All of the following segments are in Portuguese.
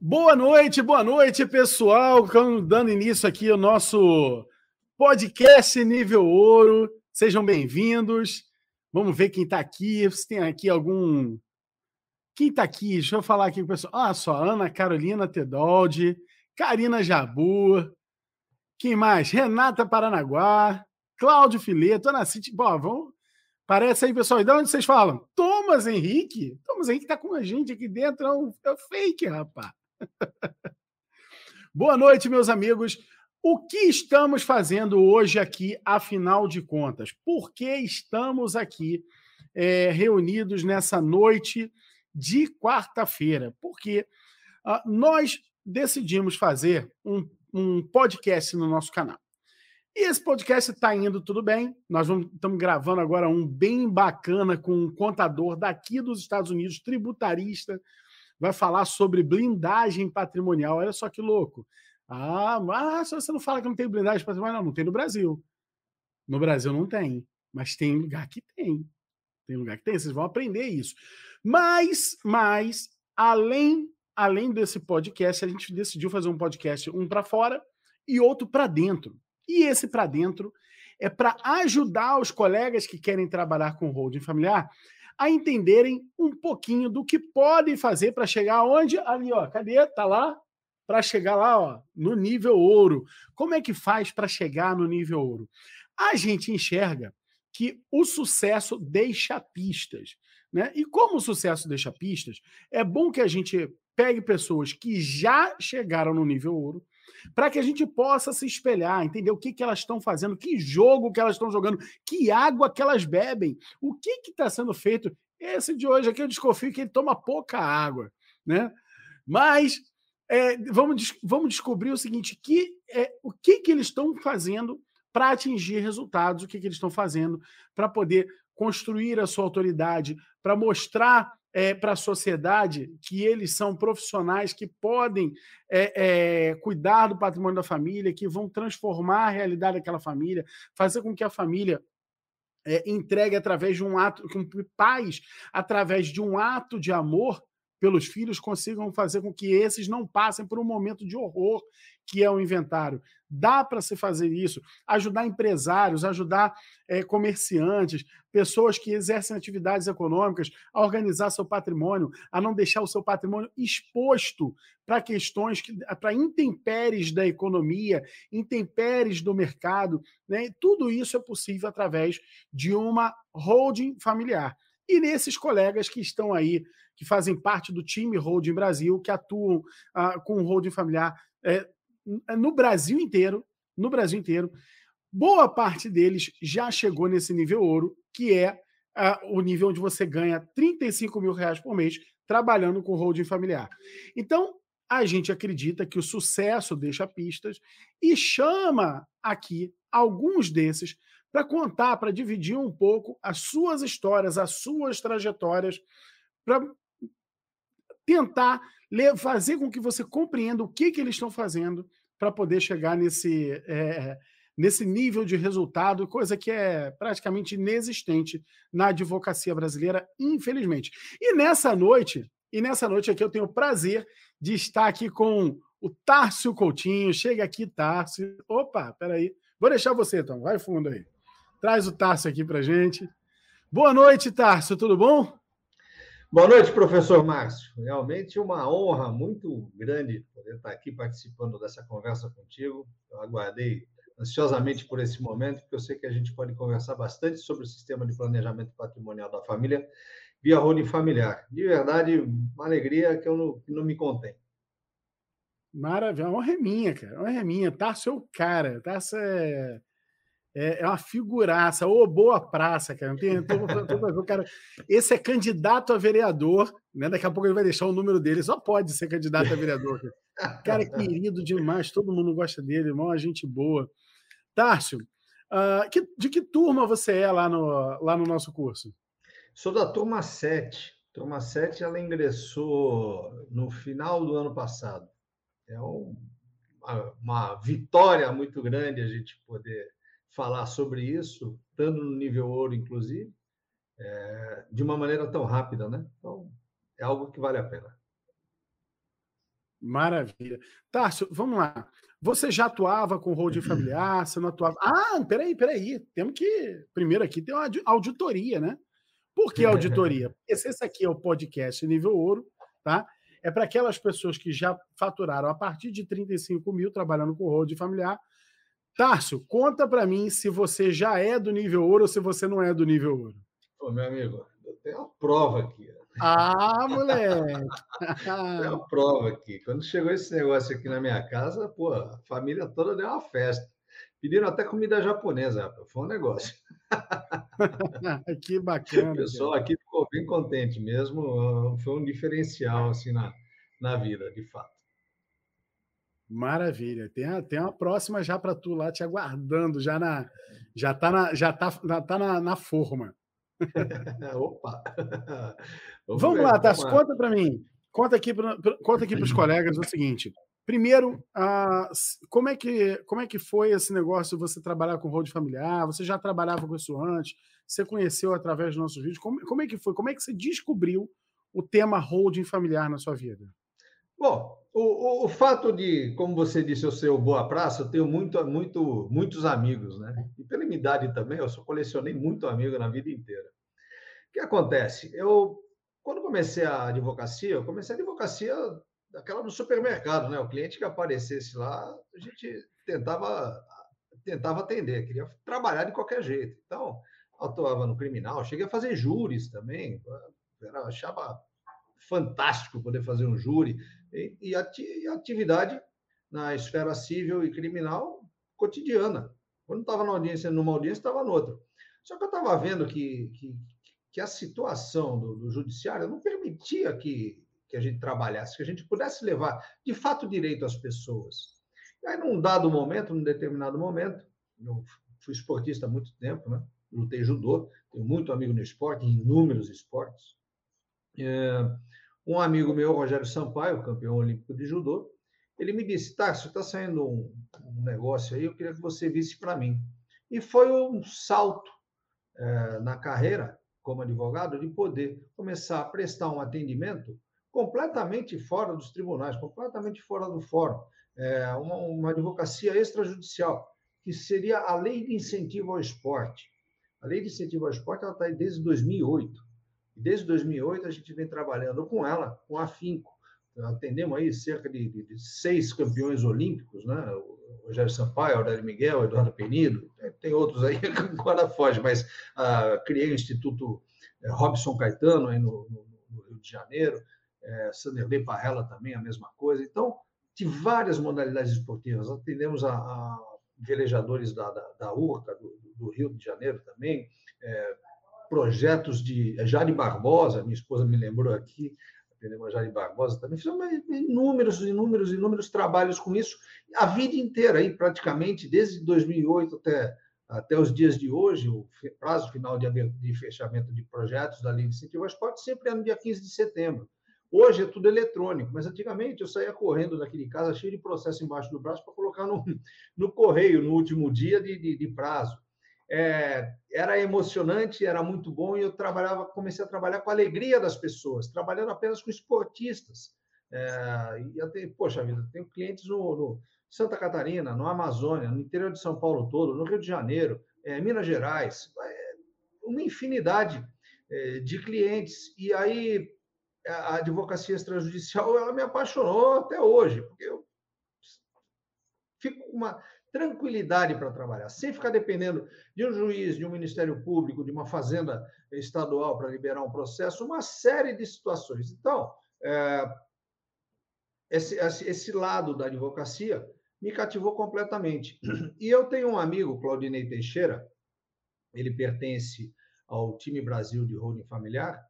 Boa noite, boa noite, pessoal. Dando início aqui ao nosso podcast Nível Ouro. Sejam bem-vindos. Vamos ver quem está aqui. Se tem aqui algum. Quem está aqui? Deixa eu falar aqui com o pessoal. Ah, só Ana Carolina Tedoldi, Karina Jabu. Quem mais? Renata Paranaguá, Cláudio Fileto, Ana City. Bom, vamos. Parece aí, pessoal. E de onde vocês falam? Thomas Henrique. Thomas Henrique está com a gente aqui dentro. É um, é um fake, rapaz. Boa noite, meus amigos. O que estamos fazendo hoje aqui, afinal de contas? Por que estamos aqui é, reunidos nessa noite de quarta-feira? Porque uh, nós decidimos fazer um, um, podcast no nosso canal. E esse podcast está indo tudo bem. Nós estamos gravando agora um bem bacana com um contador daqui dos Estados Unidos, tributarista, vai falar sobre blindagem patrimonial. Olha só que louco. Ah, mas você não fala que não tem blindagem patrimonial. Não, não tem no Brasil. No Brasil não tem. Mas tem lugar que tem. Tem lugar que tem. Vocês vão aprender isso. Mas, mas, além, além desse podcast, a gente decidiu fazer um podcast, um para fora e outro para dentro. E esse para dentro é para ajudar os colegas que querem trabalhar com holding familiar a entenderem um pouquinho do que podem fazer para chegar onde? Ali, ó, cadê? Tá lá? Para chegar lá, ó, no nível ouro. Como é que faz para chegar no nível ouro? A gente enxerga que o sucesso deixa pistas. Né? E como o sucesso deixa pistas, é bom que a gente pegue pessoas que já chegaram no nível ouro, para que a gente possa se espelhar, entender o que, que elas estão fazendo, que jogo que elas estão jogando, que água que elas bebem, o que está sendo feito. Esse de hoje aqui eu desconfio que ele toma pouca água, né? Mas é, vamos, vamos descobrir o seguinte: que, é, o que, que eles estão fazendo para atingir resultados, o que, que eles estão fazendo para poder construir a sua autoridade, para mostrar é, para a sociedade que eles são profissionais que podem é, é, cuidar do patrimônio da família, que vão transformar a realidade daquela família, fazer com que a família é, entregue através de um ato, com pais, através de um ato de amor pelos filhos, consigam fazer com que esses não passem por um momento de horror que é o inventário. Dá para se fazer isso, ajudar empresários, ajudar é, comerciantes, pessoas que exercem atividades econômicas a organizar seu patrimônio, a não deixar o seu patrimônio exposto para questões, para intempéries da economia, intempéries do mercado. Né? Tudo isso é possível através de uma holding familiar. E nesses colegas que estão aí, que fazem parte do time Holding Brasil, que atuam ah, com o holding familiar, é, no Brasil inteiro, no Brasil inteiro, boa parte deles já chegou nesse nível ouro, que é uh, o nível onde você ganha 35 mil reais por mês trabalhando com holding familiar. Então, a gente acredita que o sucesso deixa pistas e chama aqui alguns desses para contar, para dividir um pouco as suas histórias, as suas trajetórias, para tentar fazer com que você compreenda o que, que eles estão fazendo para poder chegar nesse, é, nesse nível de resultado, coisa que é praticamente inexistente na advocacia brasileira, infelizmente. E nessa noite, e nessa noite aqui eu tenho o prazer de estar aqui com o Tárcio Coutinho. Chega aqui, Tárcio. Opa, peraí. Vou deixar você, então. Vai fundo aí. Traz o Tárcio aqui para gente. Boa noite, Tárcio. Tudo bom? Boa noite, professor Márcio. Realmente uma honra muito grande poder estar aqui participando dessa conversa contigo. Eu aguardei ansiosamente por esse momento, porque eu sei que a gente pode conversar bastante sobre o sistema de planejamento patrimonial da família via holding familiar. De verdade, uma alegria que eu não, que não me contém. Maravilha, honra é minha, cara. Honra é minha. Tarso é o cara. Tarso é é, é uma figuraça, ô boa praça, cara. Não tem, tô, tô, tô, cara. Esse é candidato a vereador, né? Daqui a pouco ele vai deixar o número dele, só pode ser candidato a vereador. Cara, cara é querido demais, todo mundo gosta dele, irmão, a gente boa. Tárcio, uh, que, de que turma você é lá no, lá no nosso curso? Sou da turma 7. Turma 7, ela ingressou no final do ano passado. É um, uma, uma vitória muito grande a gente poder falar sobre isso, estando no nível ouro, inclusive, é, de uma maneira tão rápida, né? Então, é algo que vale a pena. Maravilha. Tarso, vamos lá. Você já atuava com holding familiar? Você não atuava? Ah, peraí, peraí. Temos que. Primeiro aqui tem uma auditoria, né? Por que auditoria? Porque se esse aqui é o podcast nível ouro, tá? É para aquelas pessoas que já faturaram a partir de 35 mil trabalhando com holding familiar. Tarso, conta para mim se você já é do nível ouro ou se você não é do nível ouro. Ô, meu amigo, eu tenho uma prova aqui. Ah, moleque! Tem uma prova aqui. Quando chegou esse negócio aqui na minha casa, pô, a família toda deu uma festa. Pediram até comida japonesa, rapaz. Foi um negócio. que bacana. O pessoal aqui ficou bem contente mesmo. Foi um diferencial assim na, na vida, de fato. Maravilha. Tem, a, tem uma próxima já para tu lá te aguardando, já na já tá na já tá, tá na, na forma. Opa! Vamos, vamos lá, Tassi, conta para mim. Conta aqui para conta aqui os colegas o seguinte. Primeiro, ah, como, é que, como é que foi esse negócio de você trabalhar com hold familiar? Você já trabalhava com isso antes? Você conheceu através dos nossos vídeos? Como, como é que foi? Como é que você descobriu o tema holding familiar na sua vida? Bom, o, o, o, fato de, como você disse, eu ser o Boa Praça, eu tenho muito, muito, muitos amigos, né? E pela minha idade também, eu só colecionei muito amigo na vida inteira. O que acontece? Eu, quando comecei a advocacia, eu comecei a advocacia daquela no supermercado, né? O cliente que aparecesse lá, a gente tentava tentava atender, queria trabalhar de qualquer jeito. Então, atuava no criminal, cheguei a fazer júris também, era, achava fantástico poder fazer um júri e, atividade na esfera civil e criminal cotidiana. Quando estava na audiência, numa audiência, estava noutra. Só que eu estava vendo que, que, que, a situação do, do judiciário não permitia que que a gente trabalhasse, que a gente pudesse levar de fato direito às pessoas. E aí, num dado momento, num determinado momento, eu fui esportista há muito tempo, né? lutei judô, tenho muito amigo no esporte, em inúmeros esportes. É, um amigo meu, Rogério Sampaio, campeão olímpico de judô, ele me disse: Tarso, está saindo um, um, negócio aí, eu queria que você visse para mim. E foi um salto é, na carreira como advogado de poder começar a prestar um atendimento completamente fora dos tribunais, completamente fora do fórum. É uma, uma advocacia extrajudicial, que seria a lei de incentivo ao esporte. A lei de incentivo ao esporte está aí desde 2008. Desde 2008 a gente vem trabalhando com ela, com afinco. Atendemos aí cerca de, de, de seis campeões olímpicos, né? O Rogério Sampaio, Aurélio Miguel, Eduardo Penido, tem outros aí que agora foge, mas uh, criei o Instituto eh, Robson Caetano aí no, no, no Rio de Janeiro, é, Sanderley Parrella também a mesma coisa. Então, de várias modalidades esportivas. Atendemos a, a velejadores da, da, da URCA, do, do, Rio de Janeiro também, é, projetos de Jari Barbosa, minha esposa me lembrou aqui, a Jari Barbosa também, fizemos inúmeros, inúmeros, inúmeros trabalhos com isso, a vida inteira, aí, praticamente, desde 2008 até, até os dias de hoje, o prazo final de, de fechamento de projetos da Lei de Incentivo ao Esporte sempre é no dia 15 de setembro. Hoje é tudo eletrônico, mas antigamente eu saía correndo daquele casa cheio de processo embaixo do braço para colocar no, no correio no último dia de, de, de prazo. É, era emocionante, era muito bom e eu trabalhava, comecei a trabalhar com a alegria das pessoas, trabalhando apenas com esportistas. É, e poxa vida, tenho clientes no, no, Santa Catarina, no Amazônia, no interior de São Paulo todo, no Rio de Janeiro, é, Minas Gerais, é, uma infinidade é, de clientes. E aí a advocacia extrajudicial ela me apaixonou até hoje, porque eu fico com uma tranquilidade para trabalhar, sem ficar dependendo de um juiz, de um Ministério Público, de uma fazenda estadual para liberar um processo, uma série de situações. Então, é, esse, esse lado da advocacia me cativou completamente. E eu tenho um amigo, Claudinei Teixeira, ele pertence ao time Brasil de holding familiar,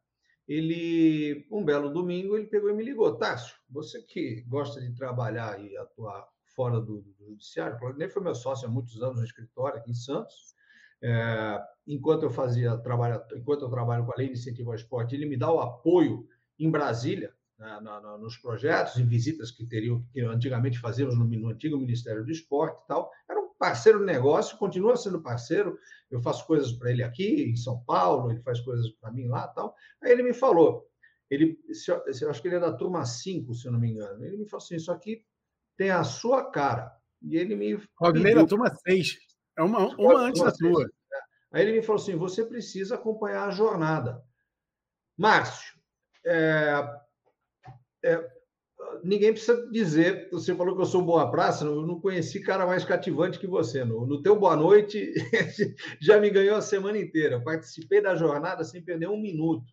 ele, um belo domingo, ele pegou e me ligou, Tássio, você que gosta de trabalhar e atuar fora do, do judiciário, o Claudinei foi meu sócio há muitos anos no escritório aqui em Santos, é, enquanto eu fazia trabalho, enquanto eu trabalho com a lei de incentivo ao esporte, ele me dá o apoio em Brasília, na, na, nos projetos, em visitas que teriam que antigamente fazíamos no, no antigo Ministério do Esporte e tal. Era um parceiro de negócio, continua sendo parceiro. Eu faço coisas para ele aqui em São Paulo, ele faz coisas para mim lá, tal. Aí ele me falou: ele, eu acho que ele é da turma 5, se eu não me engano. Ele me falou assim: Isso aqui tem a sua cara. E ele me. Rodney da turma 6. É uma, uma antes da tua. É. Aí ele me falou assim: Você precisa acompanhar a jornada. Márcio, é, é, ninguém precisa dizer, você falou que eu sou boa praça, eu não conheci cara mais cativante que você. No, no teu boa noite, já me ganhou a semana inteira. Eu participei da jornada sem perder um minuto,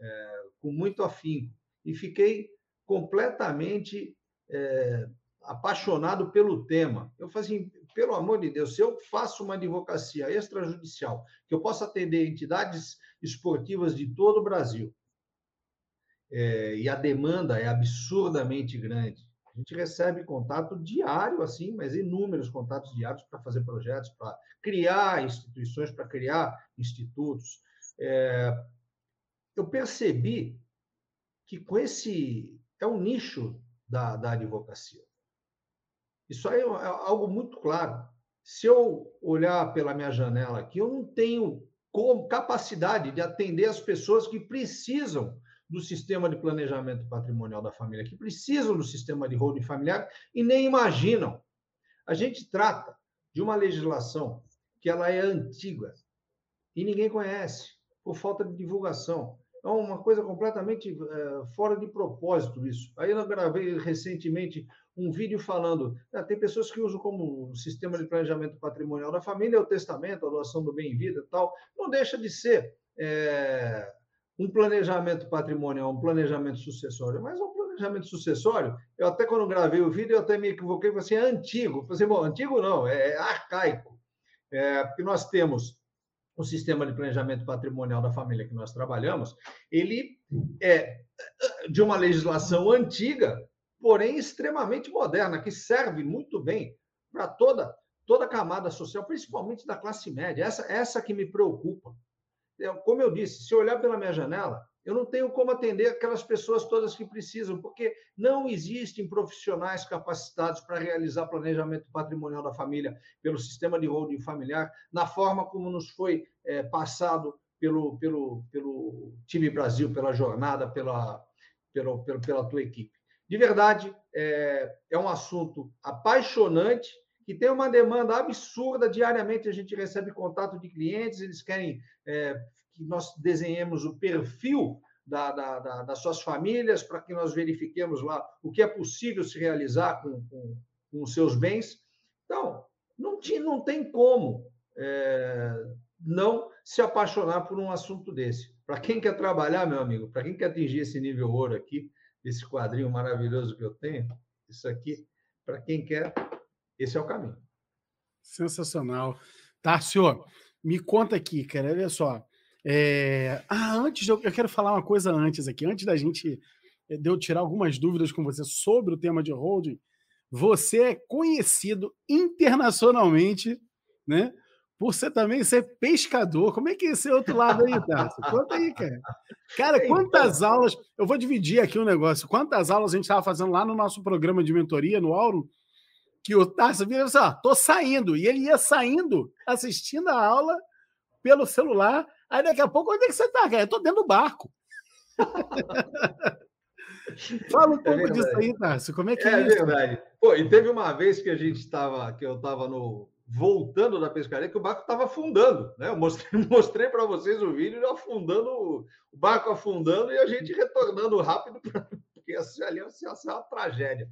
é, com muito afinco. E fiquei completamente é, apaixonado pelo tema. Eu falei assim, pelo amor de Deus, se eu faço uma advocacia extrajudicial, que eu possa atender entidades esportivas de todo o Brasil, é, e a demanda é absurdamente grande. A gente recebe contato diário, assim, mas inúmeros contatos diários para fazer projetos, para criar instituições, para criar institutos. É, eu percebi que com esse. é um nicho da, da advocacia. Isso aí é, é algo muito claro. Se eu olhar pela minha janela aqui, eu não tenho capacidade de atender as pessoas que precisam do sistema de planejamento patrimonial da família, que precisam do sistema de holding familiar e nem imaginam. A gente trata de uma legislação que ela é antiga e ninguém conhece, por falta de divulgação. É uma coisa completamente é, fora de propósito isso. Aí eu gravei recentemente um vídeo falando, ah, tem pessoas que usam como sistema de planejamento patrimonial da família o testamento, a doação do bem-vida e tal. Não deixa de ser é, um planejamento patrimonial, um planejamento sucessório, mas um planejamento sucessório, eu até quando gravei o vídeo, eu até me equivoquei, você assim, é antigo. Eu falei assim, bom, antigo não, é arcaico. É, porque nós temos o sistema de planejamento patrimonial da família que nós trabalhamos, ele é de uma legislação antiga, porém extremamente moderna, que serve muito bem para toda toda a camada social, principalmente da classe média. Essa essa que me preocupa como eu disse, se olhar pela minha janela, eu não tenho como atender aquelas pessoas todas que precisam, porque não existem profissionais capacitados para realizar planejamento patrimonial da família pelo sistema de holding familiar, na forma como nos foi é, passado pelo, pelo, pelo time Brasil, pela jornada, pela, pela, pela, pela tua equipe. De verdade, é, é um assunto apaixonante que tem uma demanda absurda. Diariamente a gente recebe contato de clientes, eles querem é, que nós desenhemos o perfil da, da, da, das suas famílias, para que nós verifiquemos lá o que é possível se realizar com, com, com os seus bens. Então, não, tinha, não tem como é, não se apaixonar por um assunto desse. Para quem quer trabalhar, meu amigo, para quem quer atingir esse nível ouro aqui, esse quadrinho maravilhoso que eu tenho, isso aqui, para quem quer, esse é o caminho. Sensacional. Tárcio, me conta aqui, cara, olha só. É... Ah, antes, eu quero falar uma coisa antes aqui, antes da gente, eh, de eu tirar algumas dúvidas com você sobre o tema de holding, você é conhecido internacionalmente, né? Por você também ser pescador. Como é que é esse outro lado aí, Tarso? Conta aí, cara. Cara, quantas aulas. Eu vou dividir aqui um negócio. Quantas aulas a gente estava fazendo lá no nosso programa de mentoria, no Auro, que o Tarso vira assim, ó, tô saindo. E ele ia saindo, assistindo a aula pelo celular. Aí daqui a pouco, onde é que você tá, cara? Eu tô dentro do barco. Fala um é pouco é disso aí, Tarso. Como é que é, é isso? É verdade. Pô, e teve uma vez que a gente estava, que eu estava no voltando da pescaria, que o barco estava afundando, né? Eu mostrei, mostrei para vocês o vídeo afundando, o barco afundando e a gente retornando rápido, porque ali ser uma tragédia.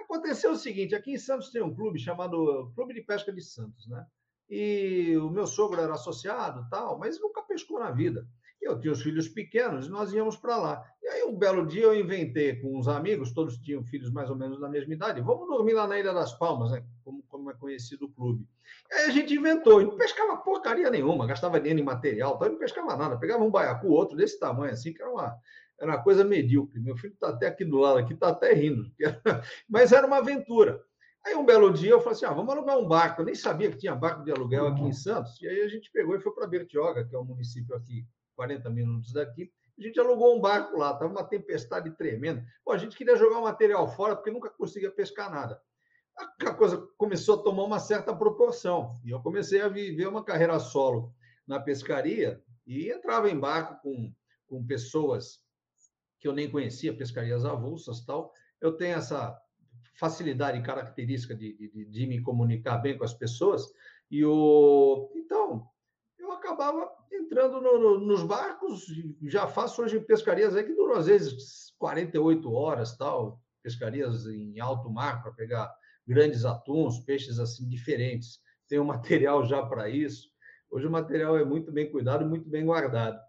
Aconteceu o seguinte: aqui em Santos tem um clube chamado Clube de Pesca de Santos, né? E o meu sogro era associado, tal, mas nunca pescou na vida. Eu tinha os filhos pequenos e nós íamos para lá. E aí, um belo dia, eu inventei com uns amigos, todos tinham filhos mais ou menos da mesma idade, vamos dormir lá na Ilha das Palmas, né? como, como é conhecido o clube. E aí a gente inventou, e não pescava porcaria nenhuma, gastava dinheiro em material, tal, não pescava nada. Pegava um baiacu, outro desse tamanho, assim, que era uma, era uma coisa medíocre. Meu filho está até aqui do lado, aqui está até rindo. Mas era uma aventura. Aí um belo dia eu falei assim: ah, vamos alugar um barco. Eu nem sabia que tinha barco de aluguel aqui em Santos. E aí a gente pegou e foi para Bertioga, que é um município aqui, 40 minutos daqui. A gente alugou um barco lá, estava uma tempestade tremenda. Pô, a gente queria jogar o material fora porque nunca conseguia pescar nada. A coisa começou a tomar uma certa proporção. E eu comecei a viver uma carreira solo na pescaria e entrava em barco com, com pessoas que eu nem conhecia, pescarias avulsas tal. Eu tenho essa facilidade e característica de, de, de me comunicar bem com as pessoas. E o então eu acabava entrando no, no, nos barcos, já faço hoje pescarias aí que duram às vezes 48 horas, tal, pescarias em alto mar para pegar grandes atuns, peixes assim diferentes. Tem um material já para isso. Hoje o material é muito bem cuidado, muito bem guardado.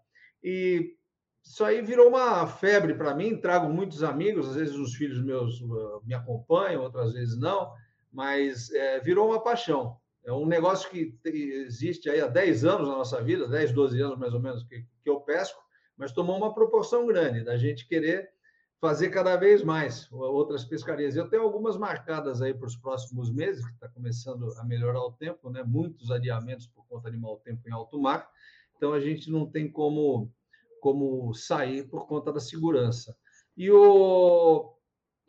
E isso aí virou uma febre para mim. Trago muitos amigos, às vezes os filhos meus uh, me acompanham, outras vezes não, mas é, virou uma paixão. É um negócio que existe aí há 10 anos na nossa vida, 10, 12 anos mais ou menos que, que eu pesco, mas tomou uma proporção grande da gente querer fazer cada vez mais outras pescarias. Eu tenho algumas marcadas aí para os próximos meses, que está começando a melhorar o tempo, né? Muitos adiamentos por conta de mau tempo em alto mar. Então a gente não tem como como sair por conta da segurança. E o,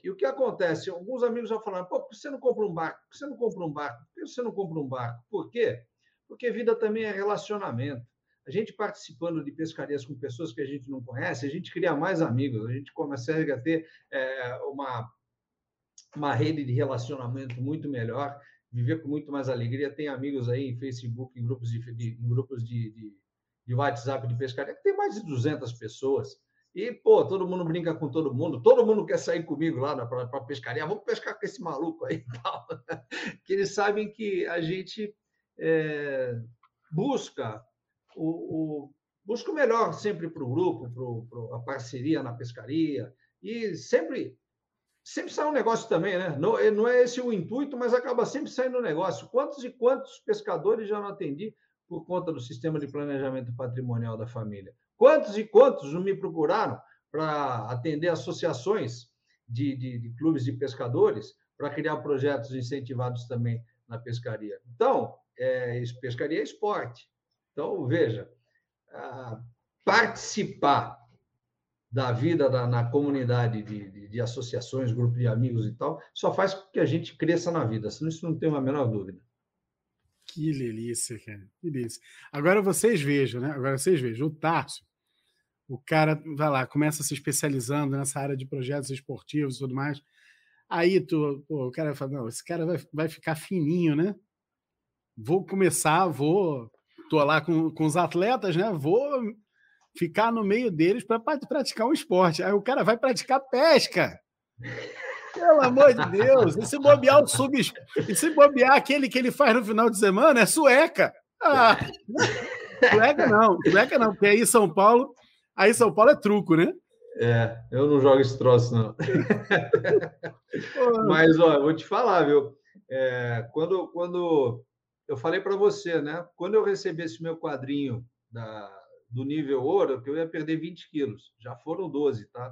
e o que acontece? Alguns amigos já falaram: por que você não compra um barco? Por que você não compra um barco? Por que você não compra um barco? Por quê? Porque vida também é relacionamento. A gente participando de pescarias com pessoas que a gente não conhece, a gente cria mais amigos, a gente começa a ter é, uma, uma rede de relacionamento muito melhor, viver com muito mais alegria. Tem amigos aí em Facebook, em grupos de, de em grupos de, de de WhatsApp de pescaria, que tem mais de 200 pessoas. E, pô, todo mundo brinca com todo mundo, todo mundo quer sair comigo lá para pescaria, vamos pescar com esse maluco aí e tal. que eles sabem que a gente é, busca o, o, busca o melhor sempre para o grupo, para a parceria na pescaria, e sempre sempre sai um negócio também, né? Não, não é esse o intuito, mas acaba sempre saindo um negócio. Quantos e quantos pescadores já não atendi por conta do sistema de planejamento patrimonial da família. Quantos e quantos me procuraram para atender associações de, de, de clubes de pescadores para criar projetos incentivados também na pescaria? Então, é, pescaria é esporte. Então, veja, participar da vida da, na comunidade de, de, de, associações, grupo de amigos e tal, só faz com que a gente cresça na vida, senão isso não tem uma menor dúvida. Que delícia, cara. Que delícia. Agora vocês vejam, né? Agora vocês vejam, o Tarso, o cara vai lá, começa se especializando nessa área de projetos esportivos e tudo mais. Aí tu, pô, o cara fala, não, esse cara vai, vai ficar fininho, né? Vou começar, vou. Tô lá com, com os atletas, né? Vou ficar no meio deles para praticar um esporte. Aí o cara vai praticar pesca. Pelo amor de Deus, e se bobear o sub. E se bobear aquele que ele faz no final de semana é sueca. Ah, sueca não, sueca não, porque aí São Paulo, aí São Paulo é truco, né? É, eu não jogo esse troço, não. Mas, ó, vou te falar, viu? É, quando, quando eu falei para você, né? Quando eu recebesse meu quadrinho da, do nível ouro, que eu ia perder 20 quilos. Já foram 12, tá?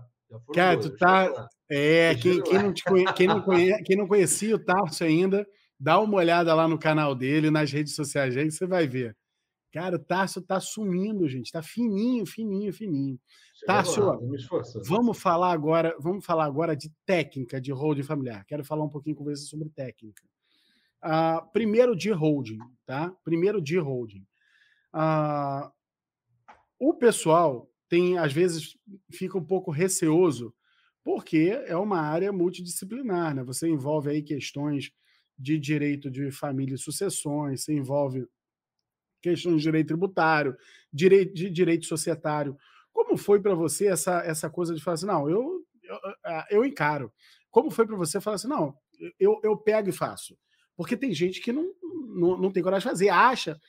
Cara, tu tá. É, quem, quem, não conhe... quem, não conhe... quem não conhecia o Tarso ainda, dá uma olhada lá no canal dele, nas redes sociais dele, você vai ver. Cara, o Tarso tá sumindo, gente. Tá fininho, fininho, fininho. Tarso, vamos falar agora, vamos falar agora de técnica de holding familiar. Quero falar um pouquinho com você sobre técnica. Uh, primeiro de holding, tá? Primeiro de holding. Uh, o pessoal tem, às vezes, fica um pouco receoso, porque é uma área multidisciplinar, né? Você envolve aí questões de direito de família e sucessões, você envolve questões de direito tributário, direito, de direito societário. Como foi para você essa, essa coisa de falar assim, não, eu, eu, eu encaro. Como foi para você falar assim, não, eu, eu pego e faço? Porque tem gente que não, não, não tem coragem de fazer, acha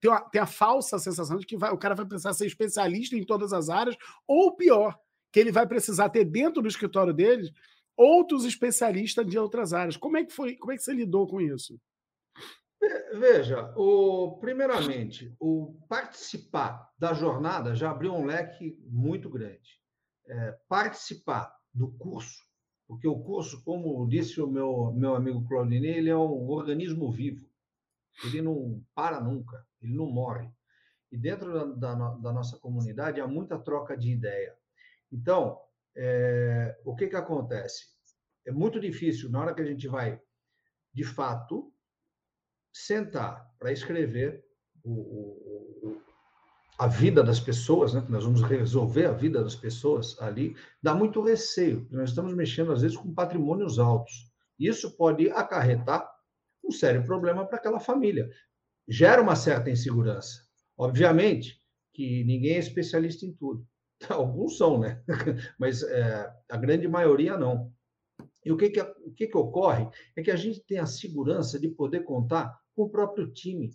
tem, tem a falsa sensação de que vai, o cara vai precisar ser especialista em todas as áreas, ou pior, que ele vai precisar ter dentro do escritório dele outros especialistas de outras áreas. Como é que foi? Como é que você lidou com isso? Veja, o, primeiramente, o participar da jornada já abriu um leque muito grande. É, participar do curso, porque o curso, como disse o meu, meu amigo Claudinei, ele é um organismo vivo. Ele não para nunca, ele não morre. E dentro da, da, da nossa comunidade há muita troca de ideia. Então, é, o que, que acontece? É muito difícil, na hora que a gente vai, de fato, sentar para escrever o, o, o, a vida das pessoas, né? que nós vamos resolver a vida das pessoas ali, dá muito receio. Nós estamos mexendo, às vezes, com patrimônios altos. Isso pode acarretar um sério problema para aquela família. Gera uma certa insegurança. Obviamente que ninguém é especialista em tudo. Alguns são, né? Mas é, a grande maioria não. E o que, que, o que, que ocorre é que a gente tem a segurança de poder contar com o próprio time.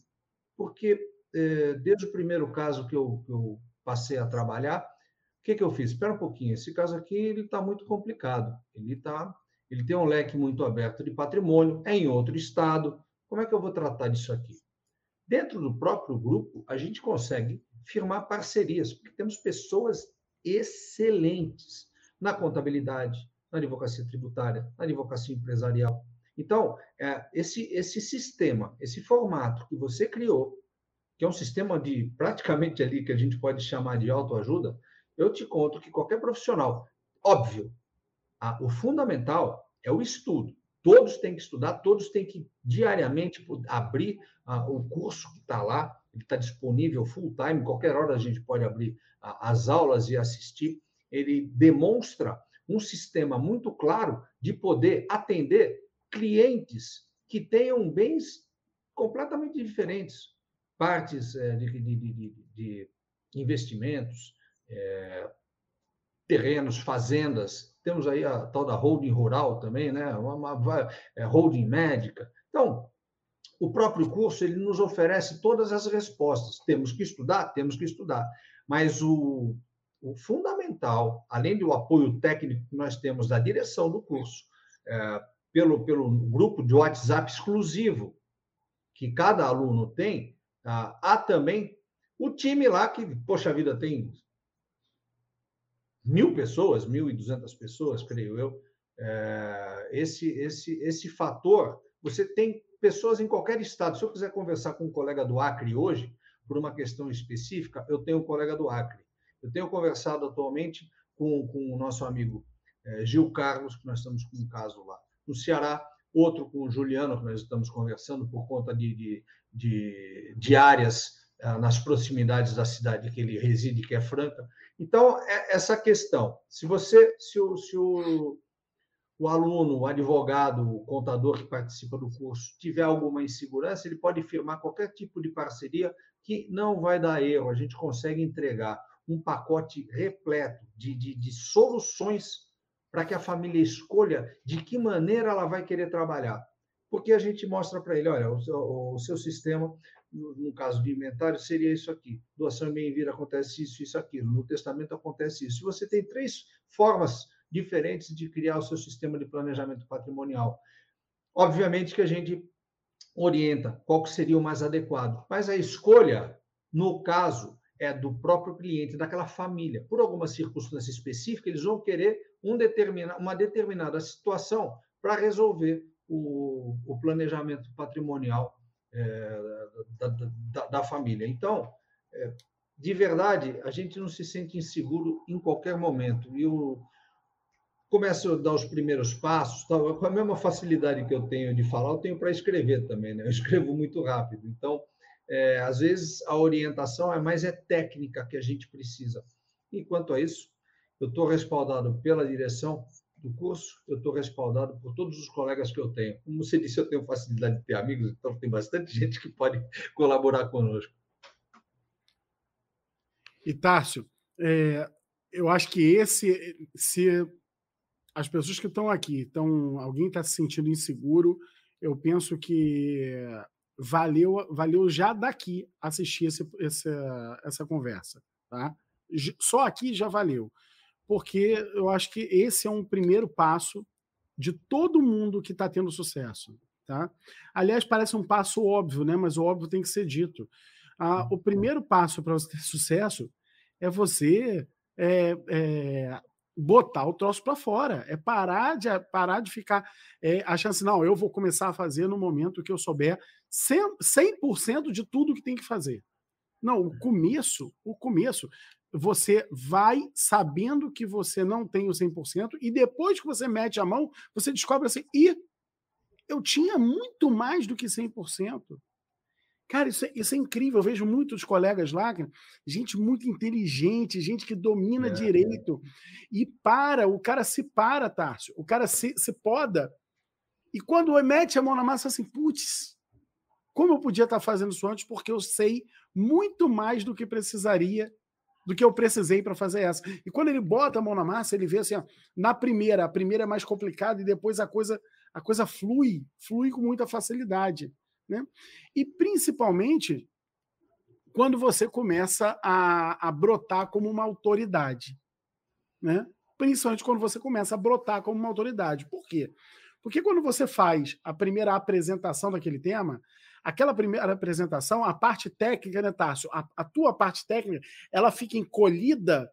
Porque é, desde o primeiro caso que eu, que eu passei a trabalhar, o que, que eu fiz? Espera um pouquinho, esse caso aqui ele está muito complicado. Ele tá, ele tem um leque muito aberto de patrimônio, é em outro estado. Como é que eu vou tratar disso aqui? Dentro do próprio grupo, a gente consegue firmar parcerias, porque temos pessoas excelentes na contabilidade, na advocacia tributária, na advocacia empresarial. Então, é, esse, esse sistema, esse formato que você criou, que é um sistema de praticamente ali que a gente pode chamar de autoajuda, eu te conto que qualquer profissional, óbvio, a, o fundamental é o estudo. Todos têm que estudar, todos têm que diariamente abrir o curso que está lá, ele está disponível full time, qualquer hora a gente pode abrir as aulas e assistir. Ele demonstra um sistema muito claro de poder atender clientes que tenham bens completamente diferentes partes é, de, de, de, de, investimentos, é, terrenos, fazendas. Temos aí a tal da holding rural também, né? uma, uma é, holding médica. Então, o próprio curso ele nos oferece todas as respostas. Temos que estudar, temos que estudar. Mas o, o fundamental, além do apoio técnico que nós temos da direção do curso, é, pelo, pelo grupo de WhatsApp exclusivo que cada aluno tem, ah, há também o time lá que, poxa vida, tem mil pessoas, mil e duzentas pessoas, creio eu. É, esse, esse, esse fator, você tem pessoas em qualquer estado. Se eu quiser conversar com um colega do Acre hoje, por uma questão específica, eu tenho um colega do Acre. Eu tenho conversado atualmente com, com o nosso amigo é, Gil Carlos, que nós estamos com um caso lá no Ceará, outro com o Juliano, que nós estamos conversando por conta de, de, de, de áreas nas proximidades da cidade que ele reside, que é Franca. Então, é essa questão. Se você, se o, se o, o aluno, o advogado, o contador que participa do curso tiver alguma insegurança, ele pode firmar qualquer tipo de parceria que não vai dar erro. A gente consegue entregar um pacote repleto de, de, de soluções para que a família escolha de que maneira ela vai querer trabalhar. Porque a gente mostra para ele, olha, o o seu sistema, no, caso de inventário, seria isso aqui. Doação e bem-vir acontece isso, isso, aquilo. No testamento acontece isso. Você tem três formas diferentes de criar o seu sistema de planejamento patrimonial, obviamente que a gente orienta qual que seria o mais adequado. Mas a escolha, no caso, é do próprio cliente, daquela família. Por alguma circunstância específica, eles vão querer um determina, uma determinada situação para resolver o, o, planejamento patrimonial é, da, da, da, família. Então, é, de verdade, a gente não se sente inseguro em qualquer momento. E eu começo a dar os primeiros passos, tal, com a mesma facilidade que eu tenho de falar, eu tenho para escrever também, né? Eu escrevo muito rápido. Então, é, às vezes, a orientação é mais é técnica que a gente precisa. Enquanto a isso, eu estou respaldado pela direção do curso, eu estou respaldado por todos os colegas que eu tenho. Como você disse, eu tenho facilidade de ter amigos, então tem bastante gente que pode colaborar conosco. E, Tárcio, é, eu acho que esse, se as pessoas que estão aqui, estão, alguém está se sentindo inseguro, eu penso que valeu, valeu já daqui assistir esse, essa, essa conversa. Tá? Só aqui já valeu porque eu acho que esse é um primeiro passo de todo mundo que está tendo sucesso. Tá? Aliás, parece um passo óbvio, né? mas o óbvio tem que ser dito. Ah, o primeiro passo para você ter sucesso é você é, é, botar o troço para fora, é parar de, parar de ficar é, achando assim, não, eu vou começar a fazer no momento que eu souber 100%, 100 de tudo que tem que fazer. Não, o começo, o começo você vai sabendo que você não tem o 100%, e depois que você mete a mão, você descobre assim: e eu tinha muito mais do que 100%. Cara, isso é, isso é incrível. Eu vejo muitos colegas lá, gente muito inteligente, gente que domina é, direito. É. E para, o cara se para, Tárcio. O cara se, se poda. E quando mete a mão na massa, assim, putz, como eu podia estar fazendo isso antes? Porque eu sei muito mais do que precisaria, do que eu precisei para fazer essa. E quando ele bota a mão na massa, ele vê assim, ó, na primeira, a primeira é mais complicada e depois a coisa, a coisa flui, flui com muita facilidade. Né? E principalmente quando você começa a, a brotar como uma autoridade. Né? Principalmente quando você começa a brotar como uma autoridade. Por quê? Porque quando você faz a primeira apresentação daquele tema, aquela primeira apresentação, a parte técnica, né, Tássio? A, a tua parte técnica, ela fica encolhida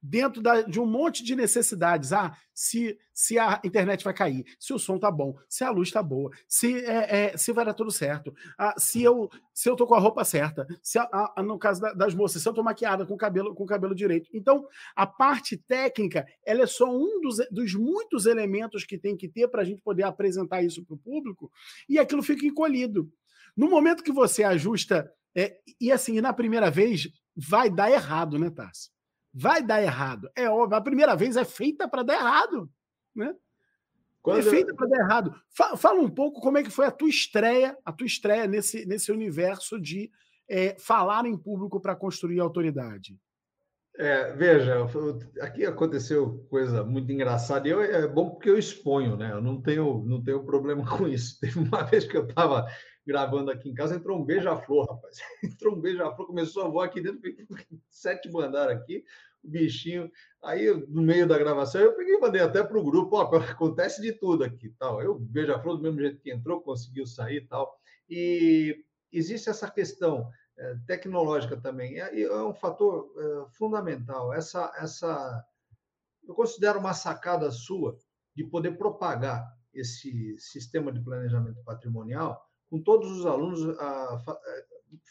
dentro da, de um monte de necessidades. Ah, se, se a internet vai cair, se o som tá bom, se a luz tá boa, se, é, é, se vai dar tudo certo, ah, se eu se eu tô com a roupa certa, se a, a, no caso da, das moças, se eu tô maquiada com o cabelo com o cabelo direito. Então, a parte técnica, ela é só um dos, dos muitos elementos que tem que ter para a gente poder apresentar isso para o público, e aquilo fica encolhido. No momento que você ajusta, é, e assim, na primeira vez, vai dar errado, né, Tassi? vai dar errado. É óbvio, a primeira vez é feita para dar errado, né? Quando... É feita para dar errado. Fala, fala, um pouco como é que foi a tua estreia, a tua estreia nesse, nesse universo de é, falar em público para construir autoridade. É, veja, aqui aconteceu coisa muito engraçada. E eu, é bom porque eu exponho, né? Eu não tenho, não tenho problema com isso. Teve uma vez que eu estava gravando aqui em casa, entrou um beija-flor, rapaz. Entrou um beija-flor, começou a voar aqui dentro, sétimo andar aqui, o bichinho. Aí, no meio da gravação, eu peguei e mandei até para o grupo, ó, acontece de tudo aqui, tal. Eu, beija-flor, do mesmo jeito que entrou, conseguiu sair tal. E existe essa questão é, tecnológica também, é, é um fator é, fundamental. Essa, essa, eu considero uma sacada sua de poder propagar esse sistema de planejamento patrimonial com todos os alunos eh,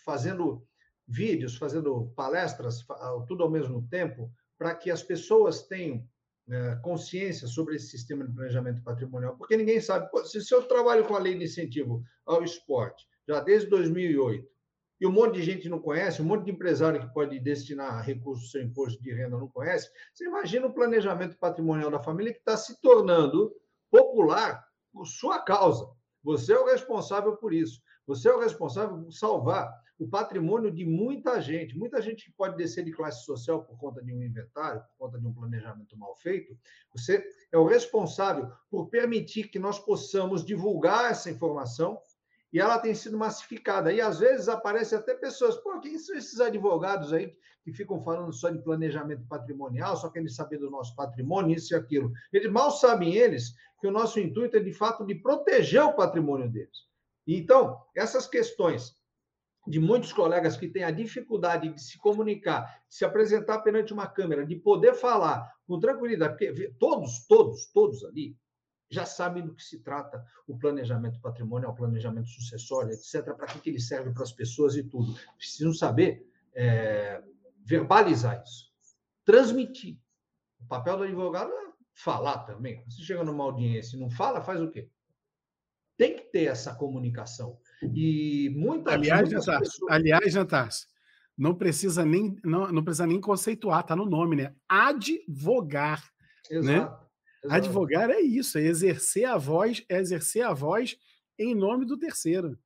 fazendo vídeos, fazendo palestras, tudo ao mesmo tempo, para que as pessoas tenham né, consciência sobre esse sistema de planejamento patrimonial, porque ninguém sabe. Se, se eu trabalho com a lei de incentivo ao esporte, já desde 2008, e um monte de gente não conhece, um monte de empresário que pode destinar recursos seu imposto de renda não conhece, você imagina o planejamento patrimonial da família que está se tornando popular por sua causa. Você é o responsável por isso. Você é o responsável por salvar o patrimônio de muita gente. Muita gente que pode descer de classe social por conta de um inventário, por conta de um planejamento mal feito. Você é o responsável por permitir que nós possamos divulgar essa informação e ela tem sido massificada. E às vezes aparecem até pessoas, pô, quem são esses advogados aí que ficam falando só de planejamento patrimonial, só querem saber do nosso patrimônio, isso e aquilo. Eles mal sabem eles que o nosso intuito é, de fato, de proteger o patrimônio deles. Então, essas questões de muitos colegas que têm a dificuldade de se comunicar, de se apresentar perante uma câmera, de poder falar com tranquilidade, porque todos, todos, todos ali já sabem do que se trata o planejamento patrimonial, o planejamento sucessório, etc., para que, que ele serve para as pessoas e tudo. Precisam saber é, verbalizar isso, transmitir. O papel do advogado é falar também. Você chega numa audiência e não fala, faz o quê? Tem que ter essa comunicação. E muitas aliás, muitas pessoas... aliás, Natas, não precisa nem não, não precisa nem conceituar, tá no nome, né? Advogar, né? Exato, né? Advogar é isso, é exercer a voz, é exercer a voz em nome do terceiro.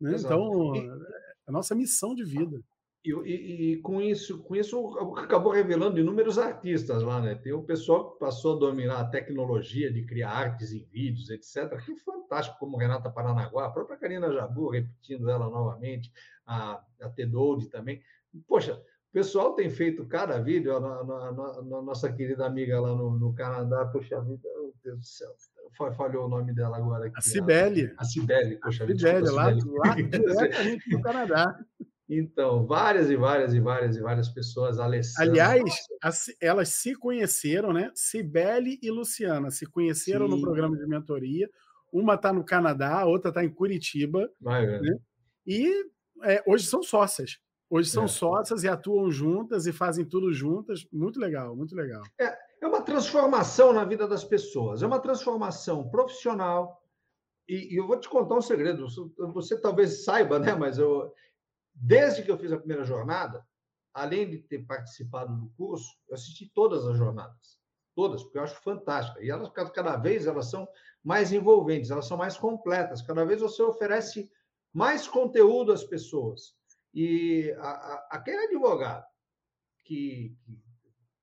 Né? Então, e... é a nossa missão de vida. E, e, e, com isso, com isso acabou revelando inúmeros artistas lá, né? Tem o pessoal que passou a dominar a tecnologia de criar artes em vídeos, etc. Que fantástico, como Renata Paranaguá, a própria Karina Jabu, repetindo ela novamente, a, a Tedoldi também. Poxa, pessoal tem feito cada vídeo, a, a, a, a nossa querida amiga lá no, no Canadá, poxa vida, meu Deus do céu, falhou o nome dela agora aqui. A Cibele. A Cibele, poxa vida. Cibele, lá, lá diretamente do Canadá. Então, várias e várias e várias e várias pessoas, Alessandra. Aliás, elas se conheceram, né? Cibele e Luciana se conheceram Sim. no programa de mentoria. Uma está no Canadá, a outra está em Curitiba. Vai, né? E é, hoje são sócias. Hoje são é. sócias e atuam juntas e fazem tudo juntas. Muito legal, muito legal. É, é uma transformação na vida das pessoas. É uma transformação profissional. E, e eu vou te contar um segredo. Você, talvez saiba, né? Mas eu, desde que eu fiz a primeira jornada, além de ter participado do curso, eu assisti todas as jornadas. Todas, porque eu acho fantástica. E elas, cada vez, elas são mais envolventes, elas são mais completas. Cada vez você oferece mais conteúdo às pessoas. E a, a, aquele advogado que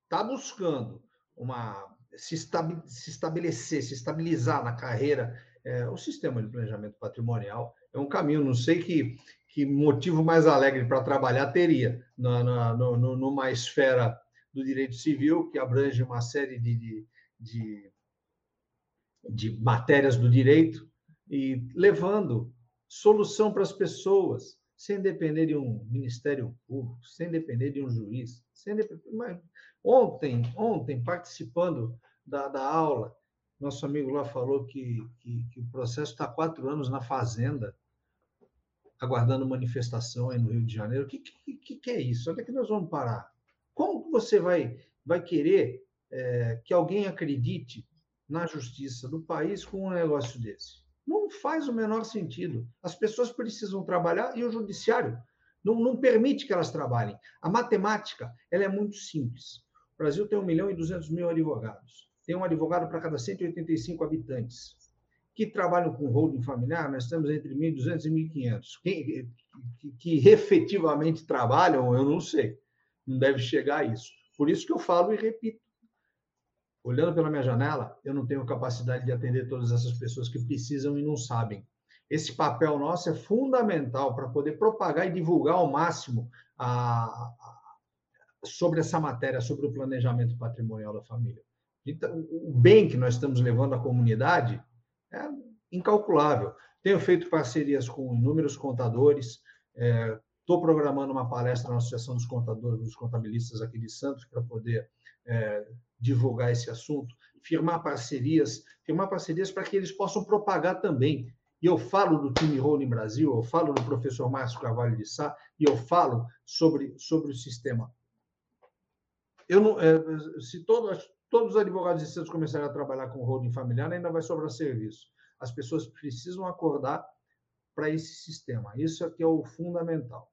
está buscando uma se, se, estabelecer, se estabilizar na carreira, é, o sistema de planejamento patrimonial é um caminho. Não sei que, que motivo mais alegre para trabalhar teria na, na, no, numa esfera do direito civil, que abrange uma série de, de, de, de matérias do direito, e levando solução para as pessoas, sem depender de um ministério público, sem depender de um juiz. Sem. Ontem, ontem, participando da, da aula, nosso amigo lá falou que, que, que o processo está quatro anos na fazenda, aguardando manifestação aí no Rio de Janeiro. O que, que, que, é isso? Onde é que nós vamos parar? Como você vai, vai querer é, que alguém acredite na justiça do país com um negócio desse? Não faz o menor sentido. As pessoas precisam trabalhar e o judiciário não, não permite que elas trabalhem. A matemática ela é muito simples. O Brasil tem 1 milhão e 200 mil advogados. Tem um advogado para cada 185 habitantes. Que trabalham com holding familiar, nós temos entre 1.200 e 1.500. que, que efetivamente trabalham, eu não sei. Não deve chegar a isso. Por isso que eu falo e repito olhando pela minha janela, eu não tenho capacidade de atender todas essas pessoas que precisam e não sabem. Esse papel nosso é fundamental para poder propagar e divulgar ao máximo a, a, sobre essa matéria, sobre o planejamento patrimonial da família. Então, o bem que nós estamos levando à comunidade é incalculável. Tenho feito parcerias com inúmeros contadores, estou é, programando uma palestra na Associação dos Contadores, dos Contabilistas aqui de Santos, para poder é, divulgar esse assunto, firmar parcerias, firmar parcerias para que eles possam propagar também. E eu falo do time Rolling Brasil, eu falo do professor Márcio Carvalho de Sá, e eu falo sobre, sobre o sistema. Eu não, é, se todos, todos os advogados de Santos começarem a trabalhar com holding familiar, ainda vai sobrar serviço. As pessoas precisam acordar para esse sistema. Isso aqui é o fundamental.